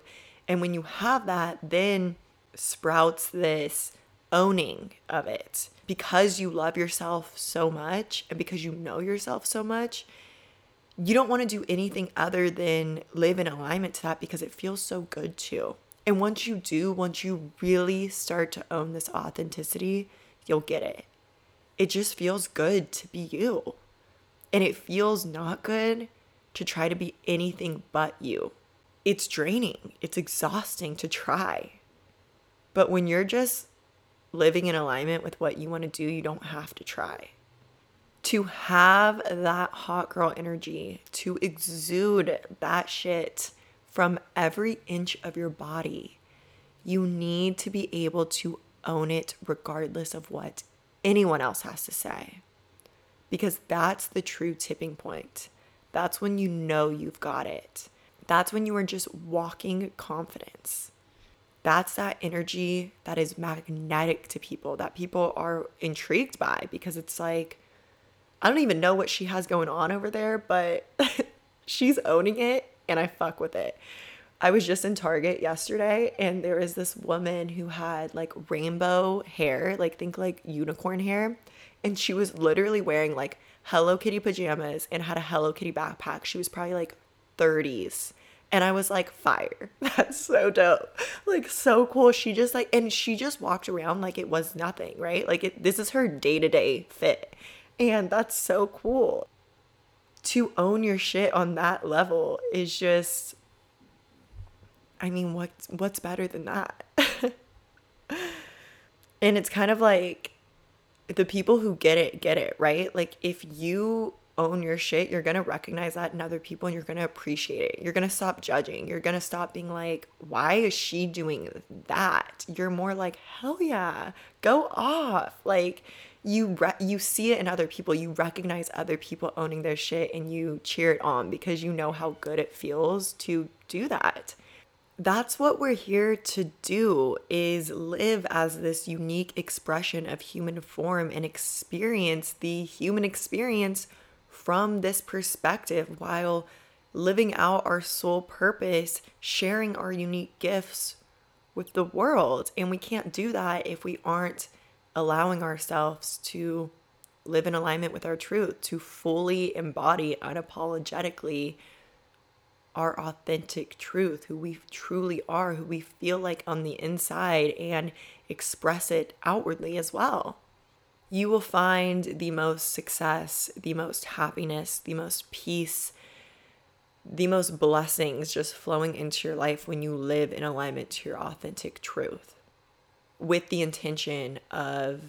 And when you have that, then sprouts this owning of it because you love yourself so much and because you know yourself so much you don't want to do anything other than live in alignment to that because it feels so good to. And once you do, once you really start to own this authenticity, you'll get it. It just feels good to be you. And it feels not good to try to be anything but you. It's draining, it's exhausting to try. But when you're just living in alignment with what you want to do, you don't have to try. To have that hot girl energy, to exude that shit from every inch of your body, you need to be able to own it regardless of what anyone else has to say. Because that's the true tipping point. That's when you know you've got it. That's when you are just walking confidence. That's that energy that is magnetic to people, that people are intrigued by because it's like, I don't even know what she has going on over there, but she's owning it and I fuck with it. I was just in Target yesterday and there was this woman who had like rainbow hair, like think like unicorn hair, and she was literally wearing like Hello Kitty pajamas and had a Hello Kitty backpack. She was probably like 30s. And I was like, fire. That's so dope. Like, so cool. She just like, and she just walked around like it was nothing, right? Like, it, this is her day to day fit. And that's so cool. To own your shit on that level is just, I mean, what's, what's better than that? and it's kind of like, the people who get it get it, right? Like if you own your shit, you're going to recognize that in other people and you're going to appreciate it. You're going to stop judging. You're going to stop being like, why is she doing that? You're more like, hell yeah, go off. Like you re- you see it in other people. You recognize other people owning their shit and you cheer it on because you know how good it feels to do that that's what we're here to do is live as this unique expression of human form and experience the human experience from this perspective while living out our sole purpose sharing our unique gifts with the world and we can't do that if we aren't allowing ourselves to live in alignment with our truth to fully embody unapologetically our authentic truth, who we truly are, who we feel like on the inside, and express it outwardly as well. You will find the most success, the most happiness, the most peace, the most blessings just flowing into your life when you live in alignment to your authentic truth with the intention of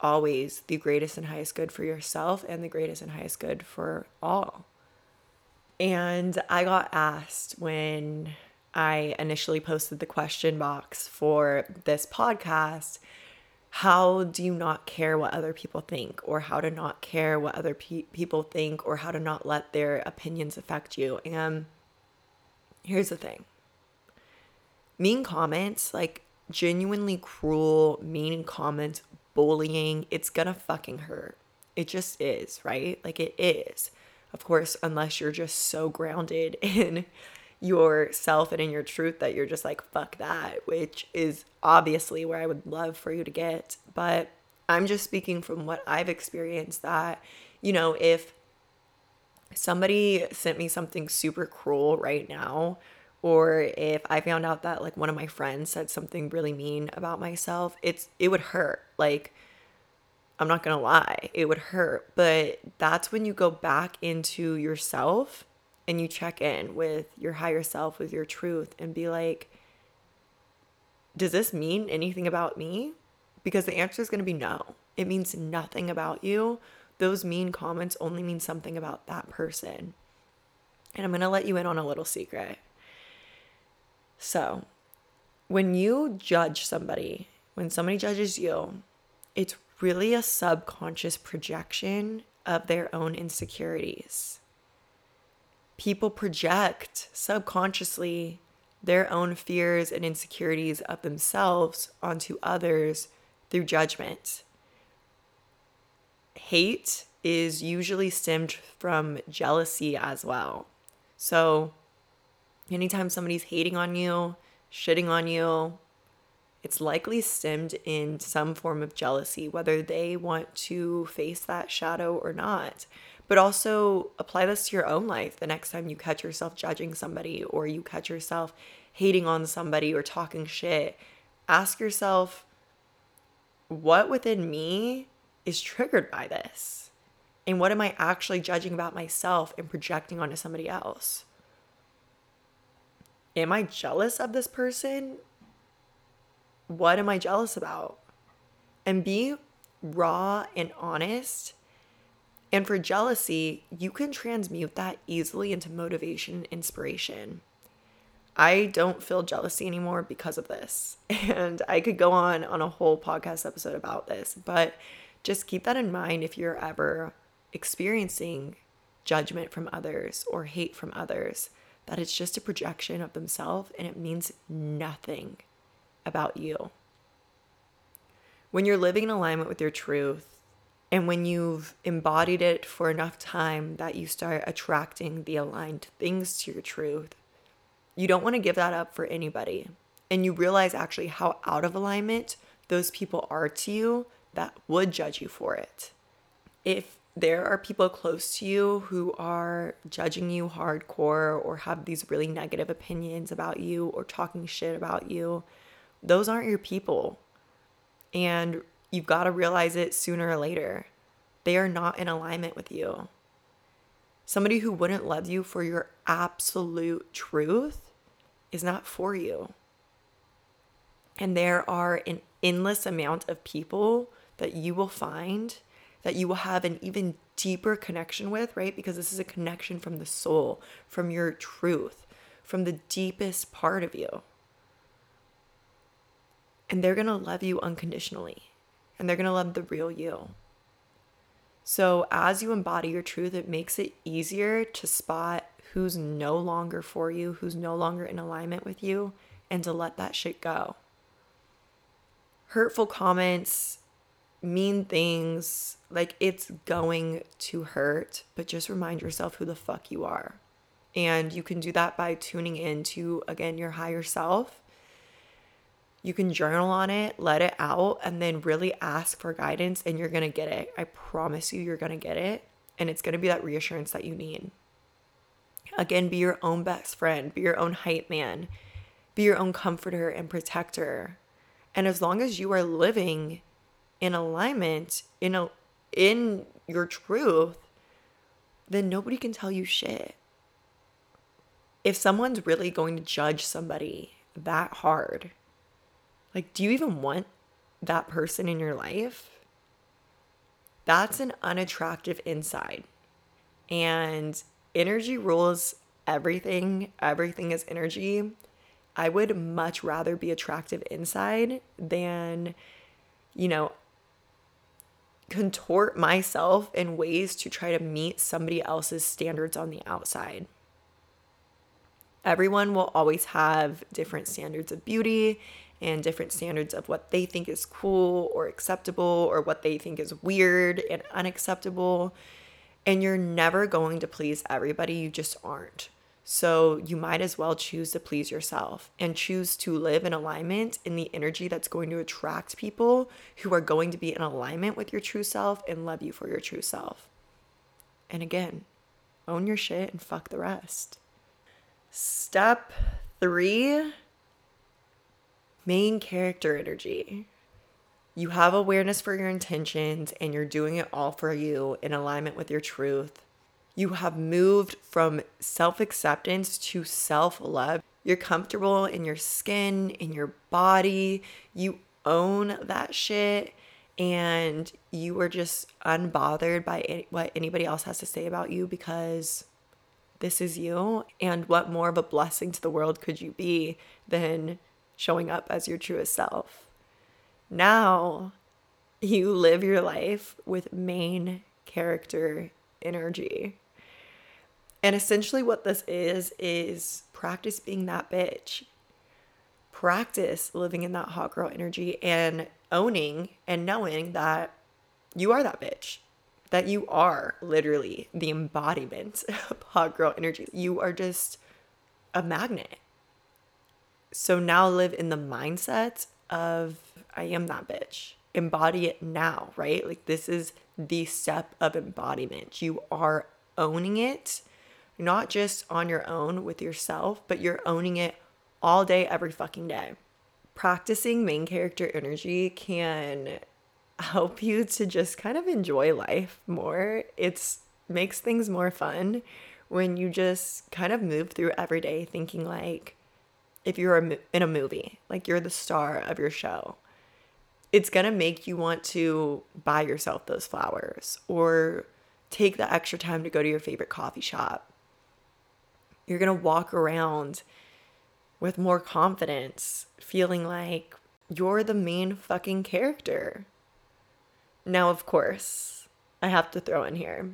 always the greatest and highest good for yourself and the greatest and highest good for all. And I got asked when I initially posted the question box for this podcast how do you not care what other people think, or how to not care what other pe- people think, or how to not let their opinions affect you? And here's the thing mean comments, like genuinely cruel, mean comments, bullying, it's gonna fucking hurt. It just is, right? Like it is. Of course, unless you're just so grounded in yourself and in your truth that you're just like, fuck that, which is obviously where I would love for you to get. But I'm just speaking from what I've experienced that, you know, if somebody sent me something super cruel right now, or if I found out that like one of my friends said something really mean about myself, it's it would hurt. Like I'm not going to lie, it would hurt. But that's when you go back into yourself and you check in with your higher self, with your truth, and be like, does this mean anything about me? Because the answer is going to be no. It means nothing about you. Those mean comments only mean something about that person. And I'm going to let you in on a little secret. So, when you judge somebody, when somebody judges you, it's really a subconscious projection of their own insecurities. People project subconsciously their own fears and insecurities of themselves onto others through judgment. Hate is usually stemmed from jealousy as well. So, anytime somebody's hating on you, shitting on you, it's likely stemmed in some form of jealousy, whether they want to face that shadow or not. But also apply this to your own life the next time you catch yourself judging somebody or you catch yourself hating on somebody or talking shit. Ask yourself, what within me is triggered by this? And what am I actually judging about myself and projecting onto somebody else? Am I jealous of this person? What am I jealous about? And be raw and honest. And for jealousy, you can transmute that easily into motivation and inspiration. I don't feel jealousy anymore because of this. And I could go on on a whole podcast episode about this, but just keep that in mind if you're ever experiencing judgment from others or hate from others, that it's just a projection of themselves and it means nothing about you. When you're living in alignment with your truth, and when you've embodied it for enough time that you start attracting the aligned things to your truth, you don't want to give that up for anybody. And you realize actually how out of alignment those people are to you that would judge you for it. If there are people close to you who are judging you hardcore or have these really negative opinions about you or talking shit about you, those aren't your people. And you've got to realize it sooner or later. They are not in alignment with you. Somebody who wouldn't love you for your absolute truth is not for you. And there are an endless amount of people that you will find that you will have an even deeper connection with, right? Because this is a connection from the soul, from your truth, from the deepest part of you. And they're going to love you unconditionally, and they're going to love the real you. So, as you embody your truth, it makes it easier to spot who's no longer for you, who's no longer in alignment with you, and to let that shit go. Hurtful comments, mean things, like it's going to hurt, but just remind yourself who the fuck you are. And you can do that by tuning into, again, your higher self. You can journal on it, let it out, and then really ask for guidance, and you're gonna get it. I promise you, you're gonna get it. And it's gonna be that reassurance that you need. Again, be your own best friend, be your own hype man, be your own comforter and protector. And as long as you are living in alignment in a in your truth, then nobody can tell you shit. If someone's really going to judge somebody that hard, like do you even want that person in your life? That's an unattractive inside. And energy rules everything. Everything is energy. I would much rather be attractive inside than, you know, contort myself in ways to try to meet somebody else's standards on the outside. Everyone will always have different standards of beauty and different standards of what they think is cool or acceptable or what they think is weird and unacceptable. And you're never going to please everybody, you just aren't. So you might as well choose to please yourself and choose to live in alignment in the energy that's going to attract people who are going to be in alignment with your true self and love you for your true self. And again, own your shit and fuck the rest. Step three main character energy. You have awareness for your intentions and you're doing it all for you in alignment with your truth you have moved from self acceptance to self love. You're comfortable in your skin, in your body. You own that shit. And you are just unbothered by what anybody else has to say about you because this is you. And what more of a blessing to the world could you be than showing up as your truest self? Now you live your life with main character energy. And essentially, what this is, is practice being that bitch. Practice living in that hot girl energy and owning and knowing that you are that bitch, that you are literally the embodiment of hot girl energy. You are just a magnet. So now live in the mindset of I am that bitch. Embody it now, right? Like this is the step of embodiment. You are owning it not just on your own with yourself, but you're owning it all day, every fucking day. Practicing main character energy can help you to just kind of enjoy life more. It's makes things more fun when you just kind of move through every day thinking like if you're in a movie, like you're the star of your show. It's going to make you want to buy yourself those flowers or take the extra time to go to your favorite coffee shop. You're going to walk around with more confidence, feeling like you're the main fucking character. Now, of course, I have to throw in here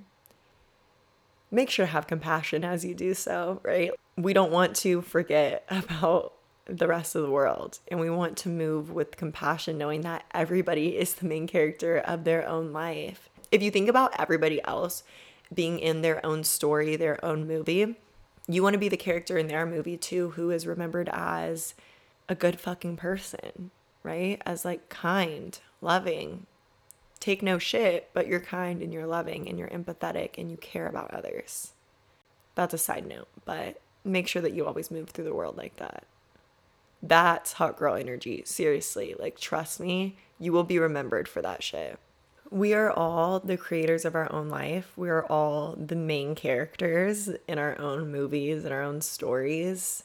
make sure to have compassion as you do so, right? We don't want to forget about the rest of the world and we want to move with compassion, knowing that everybody is the main character of their own life. If you think about everybody else being in their own story, their own movie, you want to be the character in their movie too who is remembered as a good fucking person, right? As like kind, loving, take no shit, but you're kind and you're loving and you're empathetic and you care about others. That's a side note, but make sure that you always move through the world like that. That's hot girl energy. Seriously, like, trust me, you will be remembered for that shit. We are all the creators of our own life. We are all the main characters in our own movies and our own stories.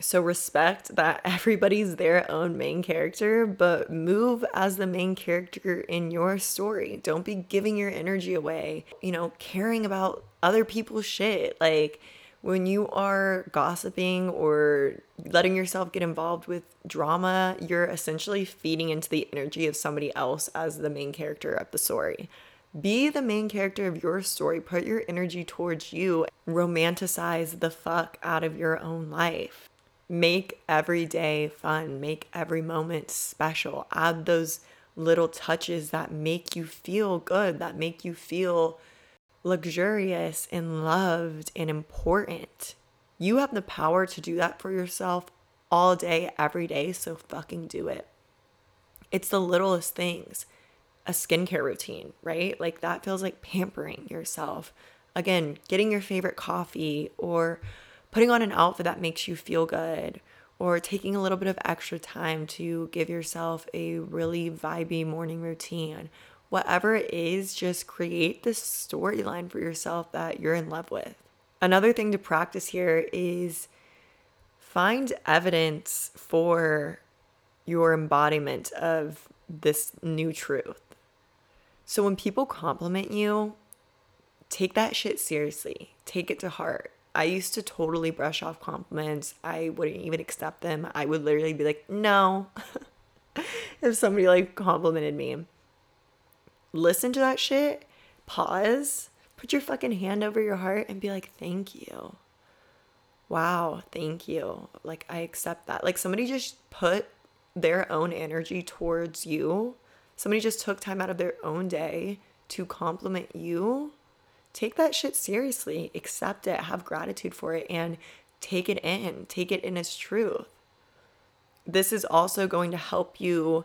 So respect that everybody's their own main character, but move as the main character in your story. Don't be giving your energy away, you know, caring about other people's shit. Like when you are gossiping or letting yourself get involved with drama, you're essentially feeding into the energy of somebody else as the main character of the story. Be the main character of your story. Put your energy towards you. Romanticize the fuck out of your own life make every day fun, make every moment special. Add those little touches that make you feel good, that make you feel luxurious and loved and important. You have the power to do that for yourself all day, every day, so fucking do it. It's the littlest things. A skincare routine, right? Like that feels like pampering yourself. Again, getting your favorite coffee or putting on an outfit that makes you feel good or taking a little bit of extra time to give yourself a really vibey morning routine. Whatever it is, just create this storyline for yourself that you're in love with. Another thing to practice here is find evidence for your embodiment of this new truth. So when people compliment you, take that shit seriously, take it to heart. I used to totally brush off compliments. I wouldn't even accept them. I would literally be like, no. if somebody like complimented me, listen to that shit, pause, put your fucking hand over your heart and be like, thank you. Wow, thank you. Like, I accept that. Like, somebody just put their own energy towards you. Somebody just took time out of their own day to compliment you take that shit seriously, accept it, have gratitude for it, and take it in, take it in as truth. This is also going to help you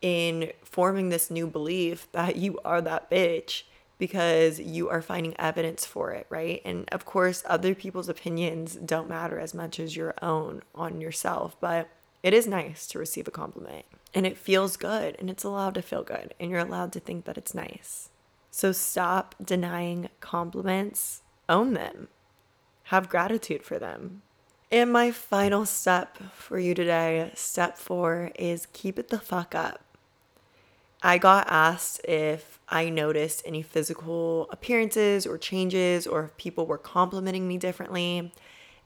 in forming this new belief that you are that bitch because you are finding evidence for it, right? And of course, other people's opinions don't matter as much as your own on yourself, but it is nice to receive a compliment and it feels good and it's allowed to feel good and you're allowed to think that it's nice. So stop denying compliments, own them, have gratitude for them. And my final step for you today, step four, is keep it the fuck up. I got asked if I noticed any physical appearances or changes or if people were complimenting me differently.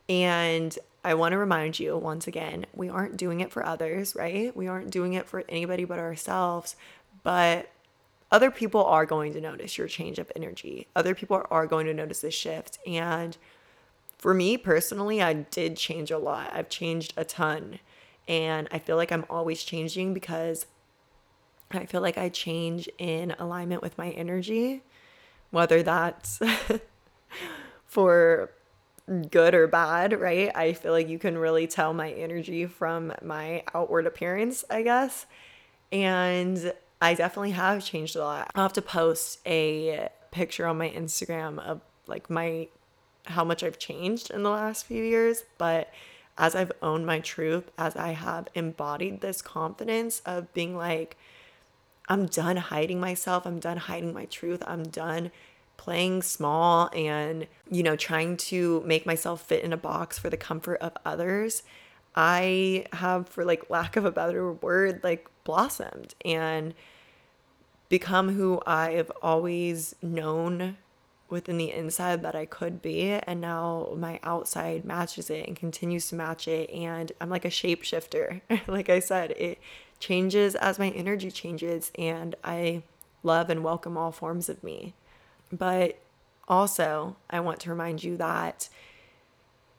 And I want to remind you once again, we aren't doing it for others, right? We aren't doing it for anybody but ourselves. But other people are going to notice your change of energy. Other people are going to notice the shift. And for me personally, I did change a lot. I've changed a ton. And I feel like I'm always changing because I feel like I change in alignment with my energy, whether that's for good or bad, right? I feel like you can really tell my energy from my outward appearance, I guess. And I definitely have changed a lot. I'll have to post a picture on my Instagram of like my how much I've changed in the last few years, but as I've owned my truth, as I have embodied this confidence of being like, I'm done hiding myself. I'm done hiding my truth. I'm done playing small and, you know, trying to make myself fit in a box for the comfort of others. I have, for like lack of a better word, like blossomed and become who I've always known within the inside that I could be. And now my outside matches it and continues to match it. And I'm like a shapeshifter. like I said, it changes as my energy changes. And I love and welcome all forms of me. But also, I want to remind you that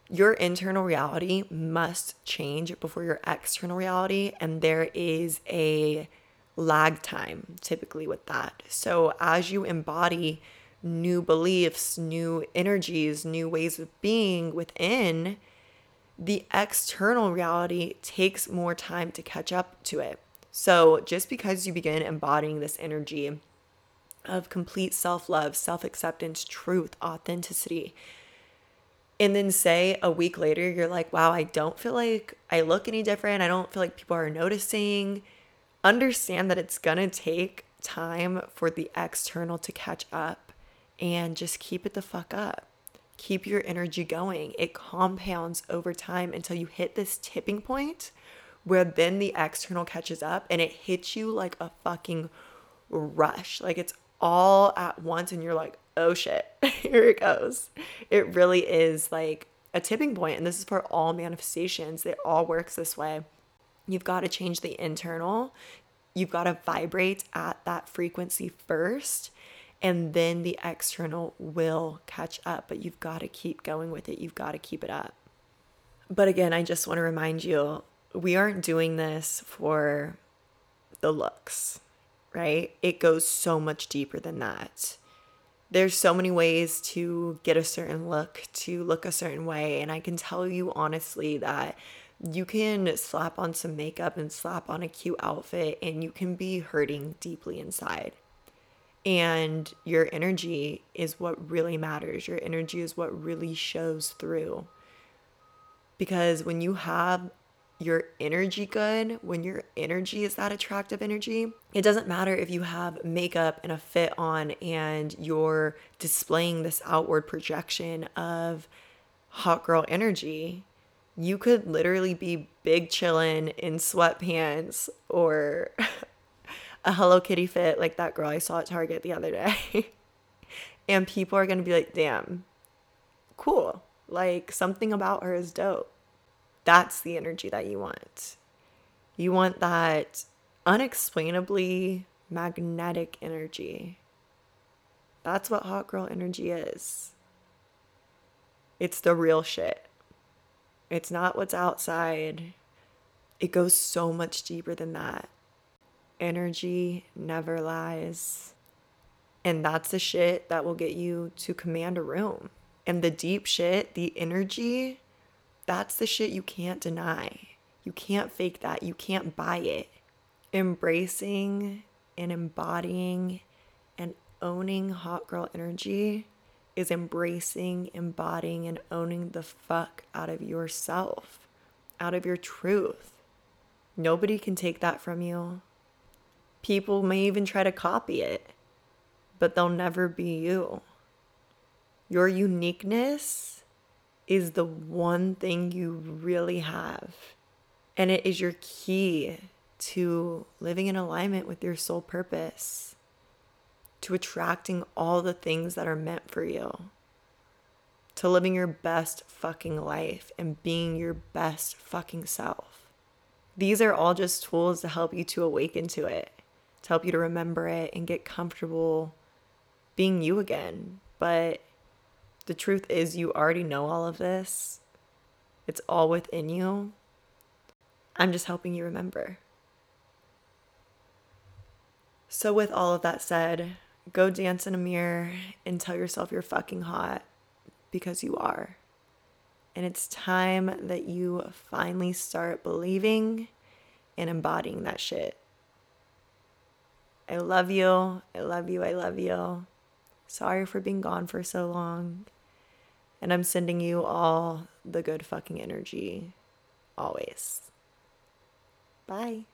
your internal reality must change before your external reality. And there is a lag time typically with that. So as you embody new beliefs, new energies, new ways of being within, the external reality takes more time to catch up to it. So, just because you begin embodying this energy of complete self love, self acceptance, truth, authenticity, and then say a week later, you're like, wow, I don't feel like I look any different. I don't feel like people are noticing. Understand that it's gonna take time for the external to catch up and just keep it the fuck up. Keep your energy going. It compounds over time until you hit this tipping point where then the external catches up and it hits you like a fucking rush. Like it's all at once and you're like, oh shit, here it goes. It really is like a tipping point, and this is for all manifestations. It all works this way. You've got to change the internal. You've got to vibrate at that frequency first and then the external will catch up, but you've got to keep going with it. You've got to keep it up. But again, I just want to remind you we aren't doing this for the looks, right? It goes so much deeper than that. There's so many ways to get a certain look, to look a certain way. And I can tell you honestly that you can slap on some makeup and slap on a cute outfit and you can be hurting deeply inside. And your energy is what really matters. Your energy is what really shows through. Because when you have your energy good, when your energy is that attractive energy, it doesn't matter if you have makeup and a fit on and you're displaying this outward projection of hot girl energy. You could literally be big chillin' in sweatpants or a Hello Kitty fit like that girl I saw at Target the other day. and people are going to be like, damn, cool. Like something about her is dope. That's the energy that you want. You want that unexplainably magnetic energy. That's what hot girl energy is. It's the real shit. It's not what's outside. It goes so much deeper than that energy never lies. And that's the shit that will get you to command a room. And the deep shit, the energy, that's the shit you can't deny. You can't fake that. You can't buy it. Embracing and embodying and owning hot girl energy is embracing, embodying, and owning the fuck out of yourself, out of your truth. Nobody can take that from you. People may even try to copy it, but they'll never be you. Your uniqueness is the one thing you really have, and it is your key to living in alignment with your soul purpose, to attracting all the things that are meant for you, to living your best fucking life and being your best fucking self. These are all just tools to help you to awaken to it to help you to remember it and get comfortable being you again. But the truth is, you already know all of this, it's all within you. I'm just helping you remember. So, with all of that said, go dance in a mirror and tell yourself you're fucking hot because you are. And it's time that you finally start believing and embodying that shit. I love you. I love you. I love you. Sorry for being gone for so long. And I'm sending you all the good fucking energy always. Bye.